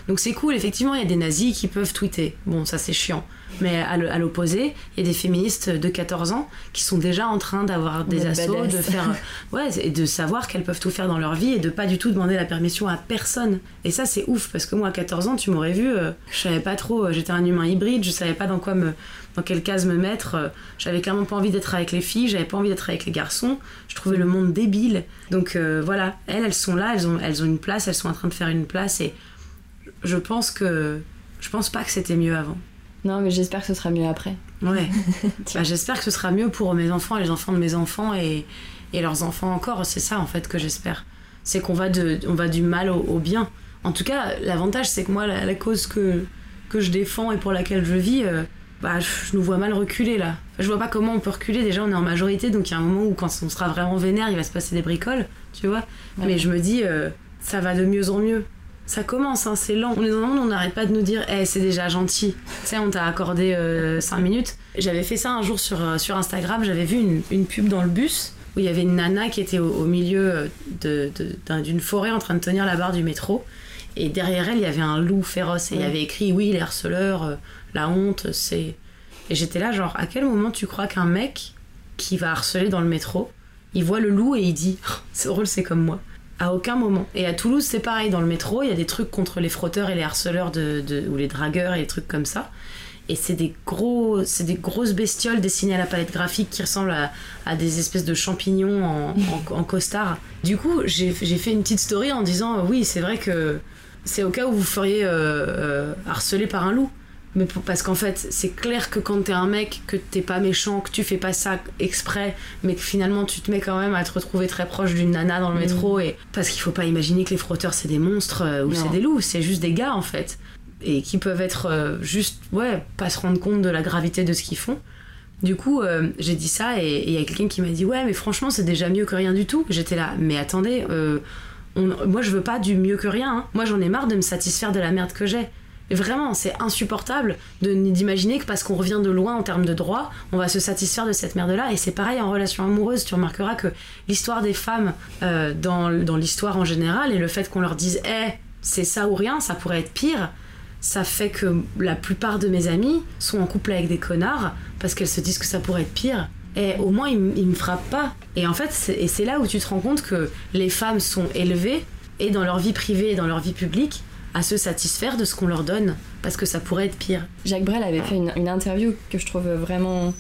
Donc c'est cool, effectivement, il y a des nazis qui peuvent tweeter. Bon, ça c'est chiant. Mais à l'opposé, il y a des féministes de 14 ans qui sont déjà en train d'avoir des assauts, de faire. *laughs* Ouais, et de savoir qu'elles peuvent tout faire dans leur vie et de pas du tout demander la permission à personne. Et ça, c'est ouf, parce que moi, à 14 ans, tu m'aurais vu, euh, je savais pas trop, euh, j'étais un humain hybride, je savais pas dans quoi me. Dans quelle case me mettre. Euh, j'avais clairement pas envie d'être avec les filles, j'avais pas envie d'être avec les garçons. Je trouvais le monde débile. Donc voilà, elles, elles sont là, elles ont, elles ont une place, elles sont en train de faire une place et je pense que. Je pense pas que c'était mieux avant. Non, mais j'espère que ce sera mieux après. Ouais. *laughs* bah, j'espère que ce sera mieux pour mes enfants et les enfants de mes enfants et, et leurs enfants encore. C'est ça, en fait, que j'espère. C'est qu'on va, de, on va du mal au, bien. En tout cas, l'avantage, c'est que moi, la, cause que, que je défends et pour laquelle je vis, euh, bah, je, nous vois mal reculer là. je vois pas comment on peut reculer. Déjà, on est en majorité, donc il y a un moment où, quand on sera vraiment vénère, il va se passer des bricoles, tu vois. Mais je me dis, euh, ça va de mieux en mieux ça commence, hein, c'est lent. On est dans un monde où on n'arrête pas de nous dire, eh, c'est déjà gentil. Tu sais, on t'a accordé 5 euh, minutes. J'avais fait ça un jour sur, euh, sur Instagram, j'avais vu une, une, pub dans le bus où il y avait une nana qui était au, milieu d'une de, forêt en train de tenir la barre du métro. Et derrière elle, il y avait un loup féroce. Et il y avait écrit, oui, les harceleurs, la honte, c'est. Et j'étais là, genre, à quel moment tu crois qu'un mec qui va harceler dans le métro, il voit le loup et il dit, oh, *laughs* c'est drôle, c'est comme moi. À aucun moment. Et à Toulouse, c'est pareil. Dans le métro, il y a des trucs contre les frotteurs et les harceleurs de, ou les dragueurs et les trucs comme ça. Et c'est des gros, c'est des grosses bestioles dessinées à la palette graphique qui ressemblent à, des espèces de champignons en, en, costard. Du coup, j'ai fait une petite story en disant oui, c'est vrai que c'est au cas où vous feriez euh, euh, harceler par un loup. Mais parce qu'en fait, c'est clair que quand t'es un mec, que t'es pas méchant, que tu fais pas ça exprès, mais que finalement tu te mets quand même à te retrouver très proche d'une nana dans le mm. métro, et parce qu'il faut pas imaginer que les frotteurs c'est des monstres euh, ou c'est des loups, c'est juste des gars en fait, et qui peuvent être euh, juste, ouais, pas se rendre compte de la gravité de ce qu'ils font. Du coup, euh, j'ai dit ça, et il y a quelqu'un qui m'a dit, ouais, mais franchement, c'est déjà mieux que rien du tout. J'étais là, mais attendez, moi je veux pas du mieux que rien, hein. moi j'en ai marre de me satisfaire de la merde que j'ai. Vraiment, c'est insupportable d'imaginer que parce qu'on revient de loin en termes de droit, on va se satisfaire de cette merde-là. Et c'est pareil en relation amoureuse. Tu remarqueras que l'histoire des femmes euh, dans, l'histoire en général et le fait qu'on leur dise Eh, c'est ça ou rien, ça pourrait être pire, ça fait que la plupart de mes amis sont en couple avec des connards parce qu'elles se disent que ça pourrait être pire. Et au moins, ils, ils me frappent pas. Et en fait, c'est là où tu te rends compte que les femmes sont élevées et dans leur vie privée et dans leur vie publique à se satisfaire de ce qu'on leur donne, parce que ça pourrait être pire. Jacques Brel avait fait une, interview que je trouve vraiment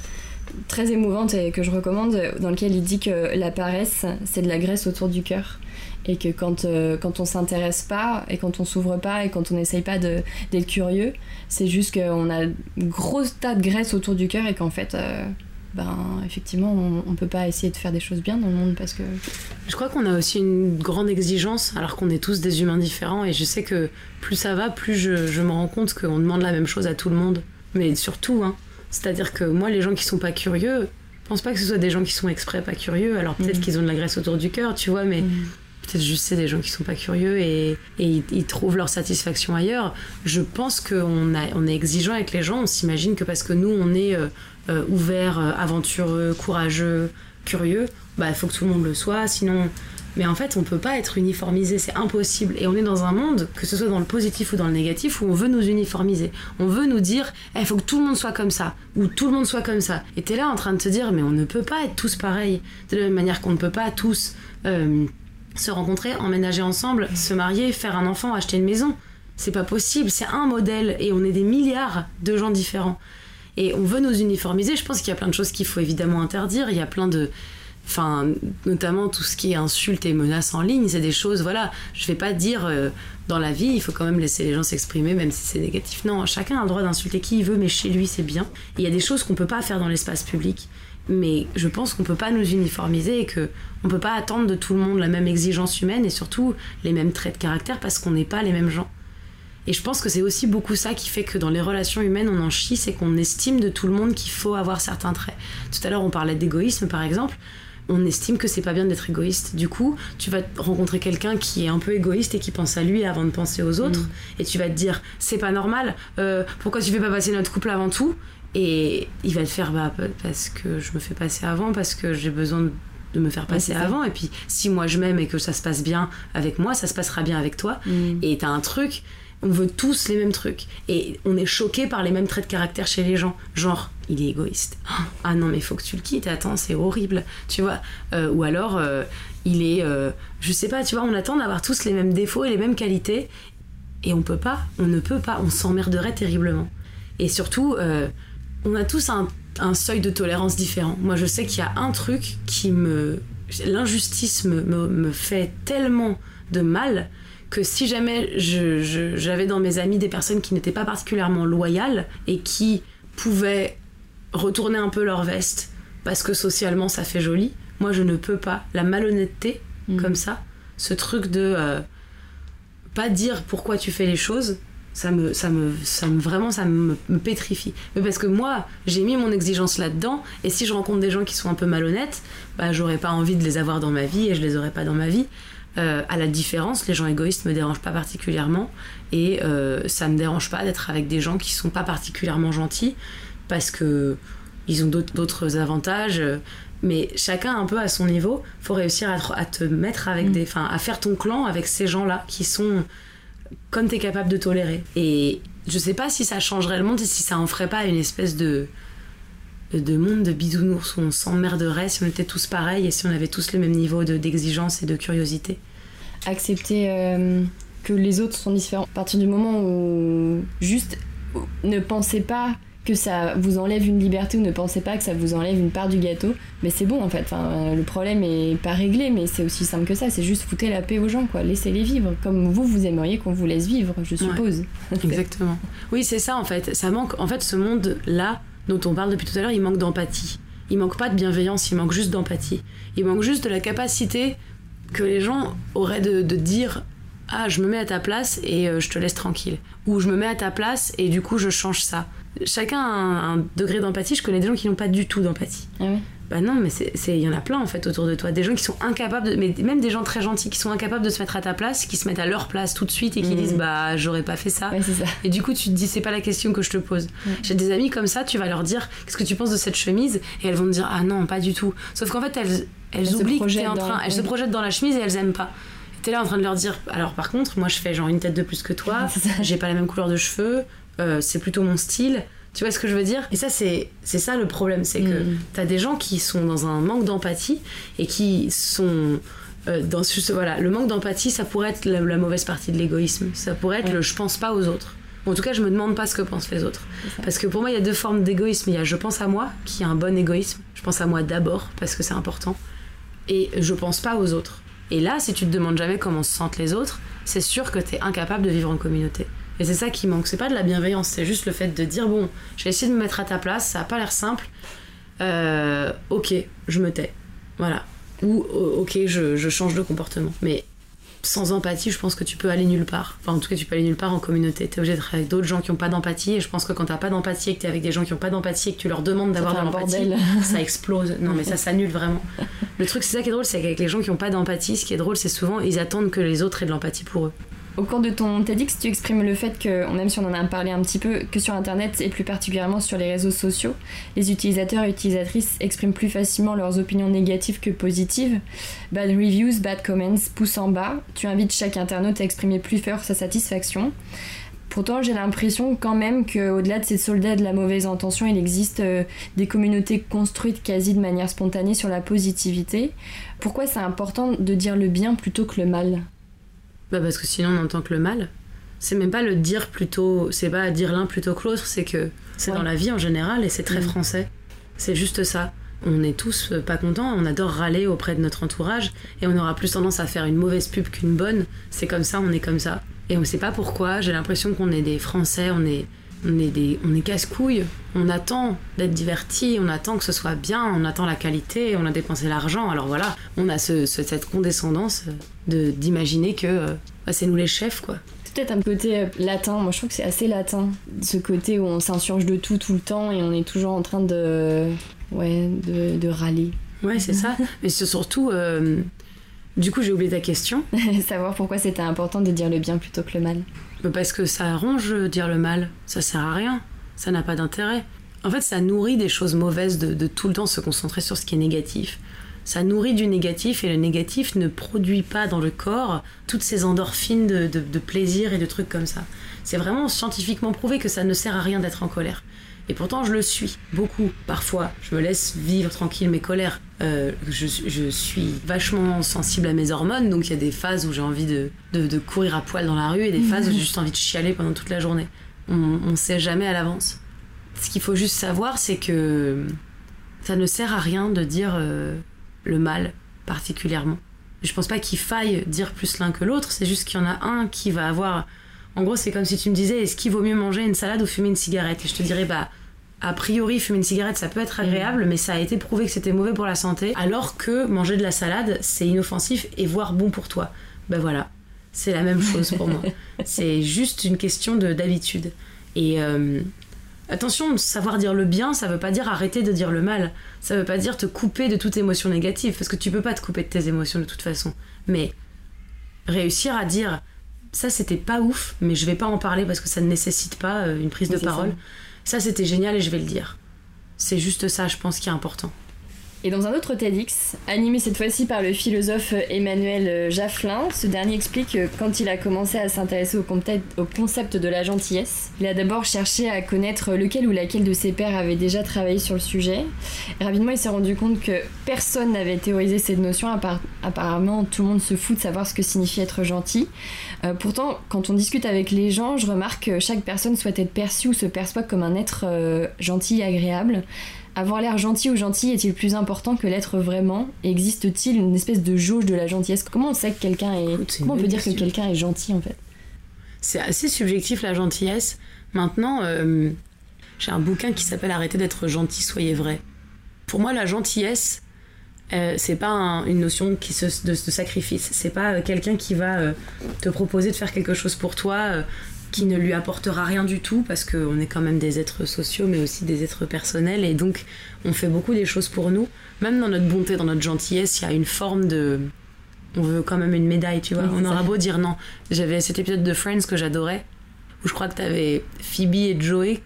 très émouvante et que je recommande, dans lequel il dit que la paresse, c'est de la graisse autour du cœur. Et que quand, euh, quand on s'intéresse pas, et quand on s'ouvre pas, et quand on n'essaye pas d'être curieux, c'est juste qu'on a un gros tas de graisse autour du cœur et qu'en fait, euh, ben, effectivement, on, ne peut pas essayer de faire des choses bien dans le monde parce que. Je crois qu'on a aussi une grande exigence alors qu'on est tous des humains différents et je sais que plus ça va, plus je, me rends compte qu'on demande la même chose à tout le monde. Mais surtout, hein. C'est-à-dire que moi, les gens qui sont pas curieux, je pense pas que ce soit des gens qui sont exprès pas curieux. Alors peut-être mm. qu'ils ont de la graisse autour du cœur, tu vois, mais. Mm. Peut-être juste c'est des gens qui sont pas curieux et, et ils, trouvent leur satisfaction ailleurs. Je pense qu'on on est exigeant avec les gens. On s'imagine que parce que nous on est euh, euh, ouvert, euh, aventureux, courageux, curieux, bah il faut que tout le monde le soit, sinon. Mais en fait, on peut pas être uniformisé, c'est impossible. Et on est dans un monde, que ce soit dans le positif ou dans le négatif, où on veut nous uniformiser. On veut nous dire, il eh, faut que tout le monde soit comme ça, ou tout le monde soit comme ça. Et t'es là en train de te dire, mais on ne peut pas être tous pareils. De la même manière qu'on ne peut pas tous euh, se rencontrer, emménager ensemble, se marier, faire un enfant, acheter une maison. C'est pas possible, c'est un modèle et on est des milliards de gens différents. Et on veut nous uniformiser. Je pense qu'il y a plein de choses qu'il faut évidemment interdire. Il y a plein de. Enfin, notamment tout ce qui est insultes et menaces en ligne, c'est des choses, voilà, je vais pas dire euh, dans la vie, il faut quand même laisser les gens s'exprimer, même si c'est négatif. Non, chacun a le droit d'insulter qui il veut, mais chez lui, c'est bien. Il y a des choses qu'on peut pas faire dans l'espace public mais je pense qu'on peut pas nous uniformiser et que on peut pas attendre de tout le monde la même exigence humaine et surtout les mêmes traits de caractère parce qu'on n'est pas les mêmes gens. Et je pense que c'est aussi beaucoup ça qui fait que dans les relations humaines, on en chie, c'est qu'on estime de tout le monde qu'il faut avoir certains traits. Tout à l'heure, on parlait d'égoïsme, par exemple. On estime que c'est pas bien d'être égoïste. Du coup, tu vas rencontrer quelqu'un qui est un peu égoïste et qui pense à lui avant de penser aux autres. Mm. Et tu vas te dire, c'est pas normal, euh, pourquoi tu fais pas passer notre couple avant tout? Et il va te faire, bah, parce que je me fais passer avant, parce que j'ai besoin de me faire passer avant. Et puis, si moi je m'aime et que ça se passe bien avec moi, ça se passera bien avec toi. Mm. Et t'as un truc, on veut tous les mêmes trucs. Et on est choqué par les mêmes traits de caractère chez les gens. Genre, il est égoïste. *gasps* Ah non, mais faut que tu le quittes. Attends, c'est horrible. Tu vois euh, Ou alors, euh, il est. Euh, je sais pas, tu vois, on attend d'avoir tous les mêmes défauts et les mêmes qualités. Et on peut pas. On ne peut pas. On s'emmerderait terriblement. Et surtout, on a tous un seuil de tolérance différent. Moi, je sais qu'il y a un truc qui me. L'injustice me, fait tellement de mal que si jamais j'avais dans mes amis des personnes qui n'étaient pas particulièrement loyales et qui pouvaient retourner un peu leur veste parce que socialement ça fait joli, moi je ne peux pas. La malhonnêteté, mm. comme ça, ce truc de euh, pas dire pourquoi tu fais les choses, ça me, ça me, ça me vraiment, ça me, pétrifie. Mais parce que moi, j'ai mis mon exigence là-dedans, et si je rencontre des gens qui sont un peu malhonnêtes, bah, j'aurais pas envie de les avoir dans ma vie, et je les aurais pas dans ma vie. Euh, à la différence, les gens égoïstes me dérangent pas particulièrement, et euh, ça me dérange pas d'être avec des gens qui sont pas particulièrement gentils, parce que ils ont d'autres avantages. Mais chacun un peu à son niveau, faut réussir à, te mettre avec mm. des, enfin, à faire ton clan avec ces gens-là qui sont comme tu es capable de tolérer. Et je sais pas si ça changerait le monde et si ça en ferait pas une espèce de, de monde de bisounours où on s'emmerderait si on était tous pareils et si on avait tous le même niveau d'exigence et de curiosité. Accepter euh, que les autres sont différents. À partir du moment où juste ne pensez pas que ça vous enlève une liberté ou ne pensez pas que ça vous enlève une part du gâteau, mais c'est bon en fait. Enfin, le problème est pas réglé, mais c'est aussi simple que ça. C'est juste foutre la paix aux gens, quoi. Laissez-les vivre comme vous, vous aimeriez qu'on vous laisse vivre, je suppose. *laughs* exactement. Oui, c'est ça en fait. Ça manque. En fait, ce monde-là dont on parle depuis tout à l'heure, il manque d'empathie. Il manque pas de bienveillance, il manque juste d'empathie. Il manque juste de la capacité que les gens auraient de, de dire ah je me mets à ta place et euh, je te laisse tranquille ou je me mets à ta place et du coup je change ça chacun a un, degré d'empathie. Je connais des gens qui n'ont pas du tout d'empathie. Ah oui bah non, mais il y en a plein en fait autour de toi. Des gens qui sont incapables, de, mais même des gens très gentils qui sont incapables de se mettre à ta place, qui se mettent à leur place tout de suite et qui mmh. disent bah j'aurais pas fait ça. Et du coup tu te dis c'est pas la question que je te pose. J'ai des amis comme ça, tu vas leur dire qu'est-ce que tu penses de cette chemise? Et elles vont te dire ah non pas du tout. Sauf qu'en fait elles, elles, oublient que t'es en train, elles se projettent dans la chemise et elles aiment pas. T'es là en train de leur dire alors par contre moi je fais genre une tête de plus que toi, *laughs* j'ai pas la même couleur de cheveux, euh, c'est plutôt mon style. Tu vois ce que je veux dire? Et ça, c'est ça le problème. C'est que mm. tu as des gens qui sont dans un manque d'empathie et qui sont. Euh, dans ce, voilà, le manque d'empathie, ça pourrait être la, mauvaise partie de l'égoïsme. Ça pourrait être le je pense pas aux autres. En tout cas, je me demande pas ce que pensent les autres. Parce que pour moi, il y a deux formes d'égoïsme. Il y a je pense à moi, qui est un bon égoïsme. Je pense à moi d'abord, parce que c'est important. Et je pense pas aux autres. Et là, si tu te demandes jamais comment se sentent les autres, c'est sûr que tu es incapable de vivre en communauté. Et c'est ça qui manque. C'est pas de la bienveillance, c'est juste le fait de dire bon, je vais essayer de me mettre à ta place, ça a pas l'air simple. Euh, ok, je me tais. Voilà. Ou ok, je, je, change de comportement. Mais sans empathie, je pense que tu peux aller nulle part. Enfin, en tout cas, tu peux aller nulle part en communauté. Tu es obligé d'être avec d'autres gens qui n'ont pas d'empathie. Et je pense que quand t'as pas d'empathie et que tu es avec des gens qui n'ont pas d'empathie et que tu leur demandes d'avoir de l'empathie, *laughs* ça explose. Non, mais ça s'annule vraiment. Le truc, c'est ça qui est drôle, c'est qu'avec les gens qui n'ont pas d'empathie, ce qui est drôle, c'est souvent ils attendent que les autres aient de l'empathie pour eux. Au cours de ton TEDx, tu exprimes le fait que, même si on en a parlé un petit peu, que sur Internet et plus particulièrement sur les réseaux sociaux, les utilisateurs et utilisatrices expriment plus facilement leurs opinions négatives que positives. Bad reviews, bad comments, pouce en bas. Tu invites chaque internaute à exprimer plus fort sa satisfaction. Pourtant, j'ai l'impression quand même qu'au-delà de ces soldats de la mauvaise intention, il existe euh, des communautés construites quasi de manière spontanée sur la positivité. Pourquoi c'est important de dire le bien plutôt que le mal? Bah parce que sinon on entend que le mal. C'est même pas le dire plutôt, c'est pas dire l'un plutôt que l'autre, c'est que c'est dans la vie en général et c'est très mm. français. C'est juste ça. On est tous pas contents, on adore râler auprès de notre entourage et on aura plus tendance à faire une mauvaise pub qu'une bonne. C'est comme ça, on est comme ça. Et on sait pas pourquoi, j'ai l'impression qu'on est des Français, on est on est, des, on est casse-couilles, on attend d'être diverti, on attend que ce soit bien, on attend la qualité, on a dépensé l'argent. Alors voilà, on a cette condescendance de, d'imaginer que euh, bah, c'est nous les chefs, quoi. C'est peut-être un côté euh, latin, moi je trouve que c'est assez latin, ce côté où on s'insurge de tout tout le temps et on est toujours en train de, ouais, de, râler. Ouais, c'est ça. *laughs* Mais c'est surtout, euh, du coup j'ai oublié ta question. *laughs* Savoir pourquoi c'était important de dire le bien plutôt que le mal. Parce que ça arrange dire le mal. Ça sert à rien. Ça n'a pas d'intérêt. En fait, ça nourrit des choses mauvaises de, tout le temps se concentrer sur ce qui est négatif. Ça nourrit du négatif et le négatif ne produit pas dans le corps toutes ces endorphines de, de plaisir et de trucs comme ça. C'est vraiment scientifiquement prouvé que ça ne sert à rien d'être en colère. Et pourtant, je le suis beaucoup. Parfois, je me laisse vivre tranquille mes colères. Euh, je, suis vachement sensible à mes hormones, donc il y a des phases où j'ai envie de, de, courir à poil dans la rue et des phases où j'ai juste envie de chialer pendant toute la journée. On ne sait jamais à l'avance. Ce qu'il faut juste savoir, c'est que ça ne sert à rien de dire euh, le mal particulièrement. Je pense pas qu'il faille dire plus l'un que l'autre, c'est juste qu'il y en a un qui va avoir. En gros, c'est comme si tu me disais est-ce qu'il vaut mieux manger une salade ou fumer une cigarette? Et je te dirais bah a priori, fumer une cigarette, ça peut être agréable, mais ça a été prouvé que c'était mauvais pour la santé, alors que manger de la salade, c'est inoffensif et voire bon pour toi. Ben voilà, c'est la même chose pour moi. *laughs* C'est juste une question d'habitude. Et euh, attention, savoir dire le bien, ça veut pas dire arrêter de dire le mal. Ça veut pas dire te couper de toute émotion négative, parce que tu peux pas te couper de tes émotions de toute façon. Mais réussir à dire ça c'était pas ouf, mais je vais pas en parler parce que ça ne nécessite pas euh, une prise de parole. Ça, c'était génial et je vais le dire. C'est juste ça, je pense, qui est important. Et dans un autre TEDx, animé cette fois-ci par le philosophe Emmanuel Jafflin, ce dernier explique que quand il a commencé à s'intéresser au, concept de la gentillesse, il a d'abord cherché à connaître lequel ou laquelle de ses pairs avait déjà travaillé sur le sujet. rapidement, il s'est rendu compte que personne n'avait théorisé cette notion, apparemment tout le monde se fout de savoir ce que signifie être gentil. Euh, pourtant, quand on discute avec les gens, je remarque que chaque personne souhaite être perçue ou se perçoit comme un être euh, gentil et agréable. Avoir l'air gentil ou gentil est-il plus important que l'être vraiment? Existe-t-il une espèce de jauge de la gentillesse? Comment on sait que quelqu'un est. Comment on peut dire que quelqu'un est gentil en fait? C'est assez subjectif la gentillesse. Maintenant, euh, j'ai un bouquin qui s'appelle Arrêtez d'être gentil, soyez vrai. Pour moi, la gentillesse, euh, c'est pas une notion qui se, de, de sacrifice. C'est pas euh, quelqu'un qui va te proposer de faire quelque chose pour toi qui ne lui apportera rien du tout parce qu'on est quand même des êtres sociaux mais aussi des êtres personnels et donc on fait beaucoup des choses pour nous. Même dans notre bonté, dans notre gentillesse, il y a une forme de... On veut quand même une médaille, tu vois. on aura beau dire non. J'avais cet épisode de Friends que j'adorais où je crois que tu avais Phoebe et Joey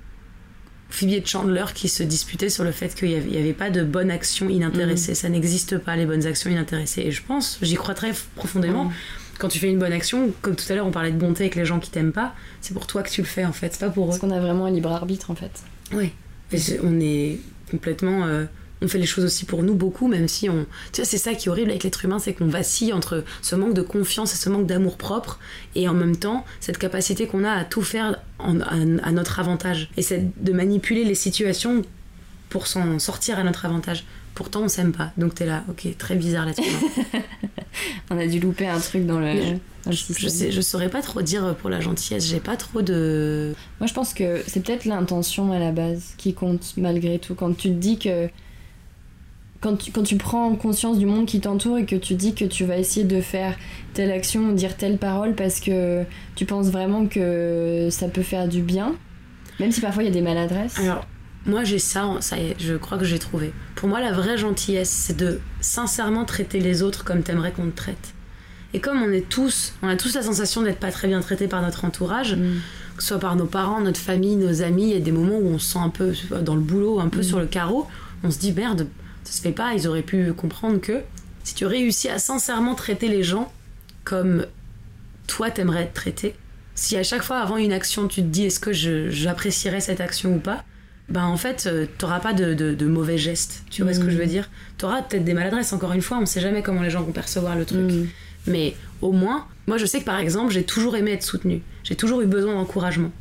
Phoebe et Chandler qui se disputaient sur le fait qu'il n'y avait, pas de bonnes actions inintéressées. Mm. Ça n'existe pas, les bonnes actions inintéressées. Et je pense, j'y crois très profondément. Mm quand tu fais une bonne action, comme tout à l'heure on parlait de bonté avec les gens qui t'aiment pas, c'est pour toi que tu le fais en fait, c'est pas pour eux. Parce qu'on a vraiment un libre arbitre en fait. Oui, on est complètement. Euh, on fait les choses aussi pour nous beaucoup, même si on. Tu vois, c'est ça qui est horrible avec l'être humain, c'est qu'on vacille entre ce manque de confiance et ce manque d'amour propre, et en même temps, cette capacité qu'on a à tout faire à, notre avantage. Et c'est de manipuler les situations pour s'en sortir à notre avantage. Pourtant, on s'aime pas. Donc t'es là, ok, très bizarre là-dessus. *laughs* *laughs* on a dû louper un truc dans le, je, sais, je saurais pas trop dire pour la gentillesse. J'ai pas trop de. Moi, je pense que c'est peut-être l'intention à la base qui compte malgré tout. Quand tu te dis que. Quand tu, quand tu prends conscience du monde qui t'entoure et que tu dis que tu vas essayer de faire telle action ou dire telle parole parce que tu penses vraiment que ça peut faire du bien, même si parfois il y a des maladresses. Alors, moi, j'ai ça, ça y est, je crois que j'ai trouvé. Pour moi, la vraie gentillesse, c'est de sincèrement traiter les autres comme t'aimerais qu'on te traite. Et comme on est tous, on a tous la sensation d'être pas très bien traités par notre entourage, mm. que ce soit par nos parents, notre famille, nos amis, il y a des moments où on se sent un peu dans le boulot, un peu mm. sur le carreau, on se dit merde, ça se fait pas, ils auraient pu comprendre que si tu réussis à sincèrement traiter les gens comme toi t'aimerais être traité, si à chaque fois avant une action tu te dis est-ce que j'apprécierais cette action ou pas, ben en fait, euh, t'auras pas de, de, mauvais gestes. Tu vois ce que je veux mm. dire? T'auras peut-être des maladresses, encore une fois, on sait jamais comment les gens vont percevoir le truc. Mm. Mais au moins, moi je sais que par exemple, j'ai toujours aimé être soutenue. J'ai toujours eu besoin d'encouragement.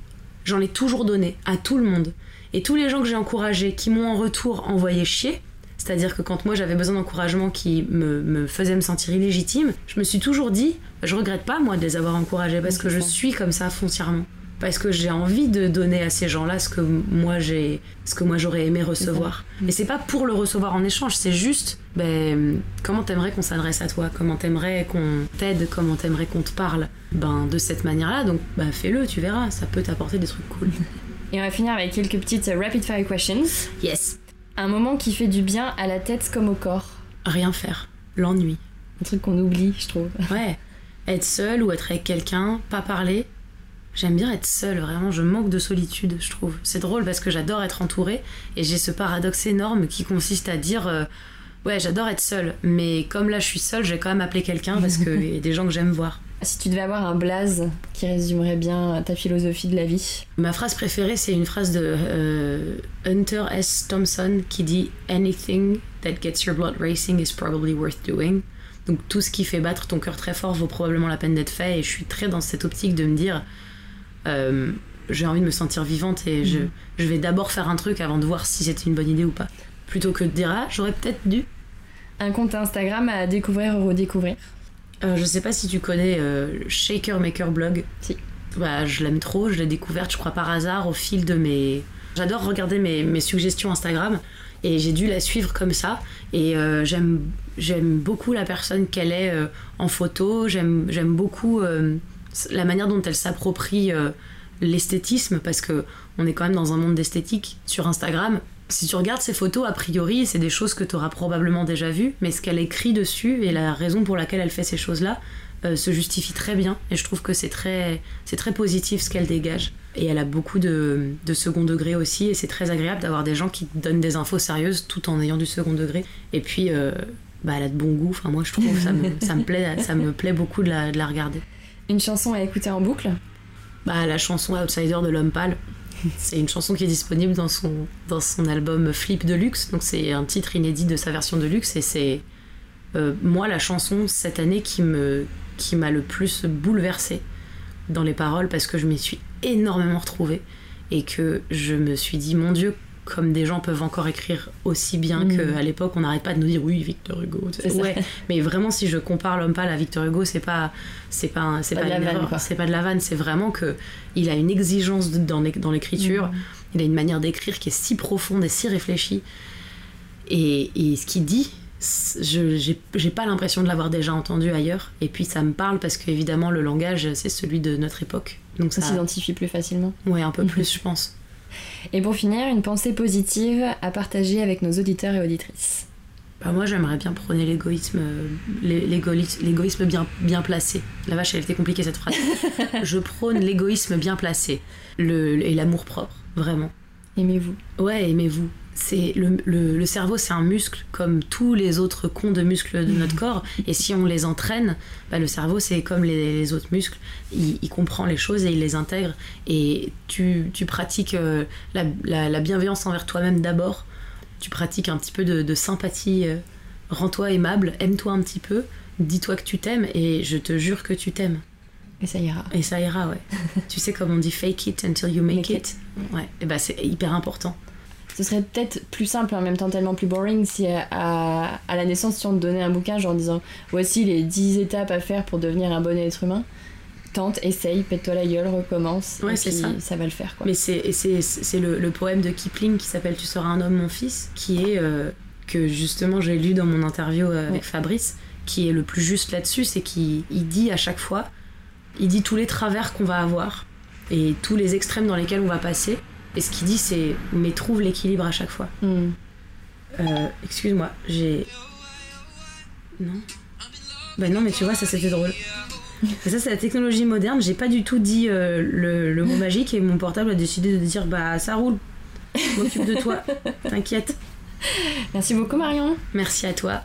J'en ai toujours donné à tout le monde. Et tous les gens que j'ai encouragés, qui m'ont en retour envoyé chier, c'est-à-dire que quand moi j'avais besoin d'encouragement qui me, me, faisait me sentir illégitime, je me suis toujours dit, je regrette pas moi de les avoir encouragés parce que je suis comme ça foncièrement parce que j'ai envie de donner à ces gens-là ce que moi j'ai ce que moi j'aurais aimé recevoir. Mais c'est pas pour le recevoir en échange c'est juste ben comment t'aimerais qu'on s'adresse à toi? Comment t'aimerais qu'on t'aide? Comment t'aimerais qu'on te parle? Ben de cette manière-là donc ben, fais-le tu verras ça peut t'apporter des trucs cool. Et on va finir avec quelques petites rapid fire questions. Yes. Un moment qui fait du bien à la tête comme au corps. Rien faire. L'ennui. Un truc qu'on oublie je trouve. Ouais. Être seul ou être avec quelqu'un pas parler J'aime bien être seule, vraiment, je manque de solitude, je trouve. C'est drôle parce que j'adore être entourée et j'ai ce paradoxe énorme qui consiste à dire euh, Ouais, j'adore être seule, mais comme là je suis seule, je vais quand même appeler quelqu'un parce qu'il y a des gens que j'aime voir. Si tu devais avoir un blaze qui résumerait bien ta philosophie de la vie Ma phrase préférée, c'est une phrase de euh, Hunter S. Thompson qui dit Anything that gets your blood racing is probably worth doing. Donc tout ce qui fait battre ton cœur très fort vaut probablement la peine d'être fait. Et je suis très dans cette optique de me dire euh, j'ai envie de me sentir vivante et je, je vais d'abord faire un truc avant de voir si c'était une bonne idée ou pas. Plutôt que de dire ah, j'aurais peut-être dû. Un compte Instagram à découvrir ou redécouvrir euh, je sais pas si tu connais euh, Shaker Maker Blog. Si. Bah, je l'aime trop, je l'ai découverte, je crois, par hasard au fil de mes. J'adore regarder mes, mes, suggestions Instagram et j'ai dû la suivre comme ça. Et euh, j'aime, beaucoup la personne qu'elle est euh, en photo, j'aime, j'aime beaucoup la manière dont elle s'approprie l'esthétisme parce que on est quand même dans un monde d'esthétique sur Instagram si tu regardes ses photos, a priori, c'est des choses que tu auras probablement déjà vues, mais ce qu'elle écrit dessus et la raison pour laquelle elle fait ces choses-là euh, se justifie très bien. Et je trouve que c'est très, très positif ce qu'elle dégage. Et elle a beaucoup de, de second degré aussi, et c'est très agréable d'avoir des gens qui donnent des infos sérieuses tout en ayant du second degré. Et puis, euh, bah, elle a de bon goût. Enfin, moi, je trouve ça me, ça me plaît, ça me plaît beaucoup de la, de la regarder. Une chanson à écouter en boucle Bah, la chanson Outsider de l'homme pâle. *laughs* C'est une chanson qui est disponible dans son, dans son album Flip de Luxe, donc c'est un titre inédit de sa version de luxe et c'est euh, moi la chanson cette année qui me qui m'a le plus bouleversée dans les paroles parce que je m'y suis énormément retrouvée et que je me suis dit mon Dieu comme des gens peuvent encore écrire aussi bien Mm. qu'à l'époque on n'arrête pas de nous dire oui Victor Hugo C'est ça. ouais. Mais vraiment si je compare l'homme pâle à Victor Hugo c'est pas c'est pas c'est Pas pas, de la vanne, c'est pas de la vanne. C'est vraiment que il a une exigence dans dans l'écriture. Mm. il a une manière d'écrire qui est si profonde et si réfléchie. Et, et ce qu'il dit je j'ai pas l'impression de l'avoir déjà entendu ailleurs. Et puis ça me parle parce que évidemment le langage c'est celui de notre époque. Donc Ça ça s'identifie plus facilement. ouais un peu *laughs* plus je pense Et pour finir, une pensée positive à partager avec nos auditeurs et auditrices. Bah, moi j'aimerais bien prôner l'égoïsme euh, l'é- l'égoïsme l'égoïsme bien, bien placé. La vache elle était compliquée cette phrase. *laughs* je prône l'égoïsme bien placé le, et l'amour propre, vraiment. Aimez-vous. Ouais, aimez-vous. C'est le, le- le cerveau, c'est un muscle comme tous les autres cons de muscles de notre corps. Et si on les entraîne, bah, le cerveau, c'est comme les, les autres muscles. Il, il comprend les choses et il les intègre. Et tu, tu pratiques euh, la, la- la bienveillance envers toi-même d'abord. Tu pratiques un petit peu de, de sympathie. euh, Rends-toi aimable, aime-toi un petit peu. Dis-toi que tu t'aimes et je te jure que tu t'aimes. Et ça ira. Et ça ira, ouais. *laughs* tu sais comme on dit fake it until you make, Make it. it. Ouais, et bah c'est hyper important. Ce serait peut-être plus simple et en même temps tellement plus boring si à, à- à la naissance, si on te donnait un bouquin genre en disant voici les 10 étapes à faire pour devenir un bon être humain. Tente, essaye, pète-toi la gueule, recommence. Ouais, c'est ça. va le faire quoi. Mais c'est c'est c'est le, le poème de Kipling qui s'appelle Tu seras un homme, mon fils, qui est euh, que justement j'ai lu dans mon interview euh, avec Ouais. Fabrice, qui est le plus juste là-dessus, c'est qu'il il dit à chaque fois, il dit tous les travers qu'on va avoir et tous les extrêmes dans lesquels on va passer. Et ce qu'il dit, c'est mais trouve l'équilibre à chaque fois. Hmm. Euh, Excuse-moi, j'ai. Non. Bah non, mais tu vois, ça c'était drôle. Et ça, c'est la technologie moderne. J'ai pas du tout dit euh, le, le mot magique et mon portable a décidé de dire bah ça roule. Je m'occupe de toi. T'inquiète. Merci beaucoup Marion. Merci à toi.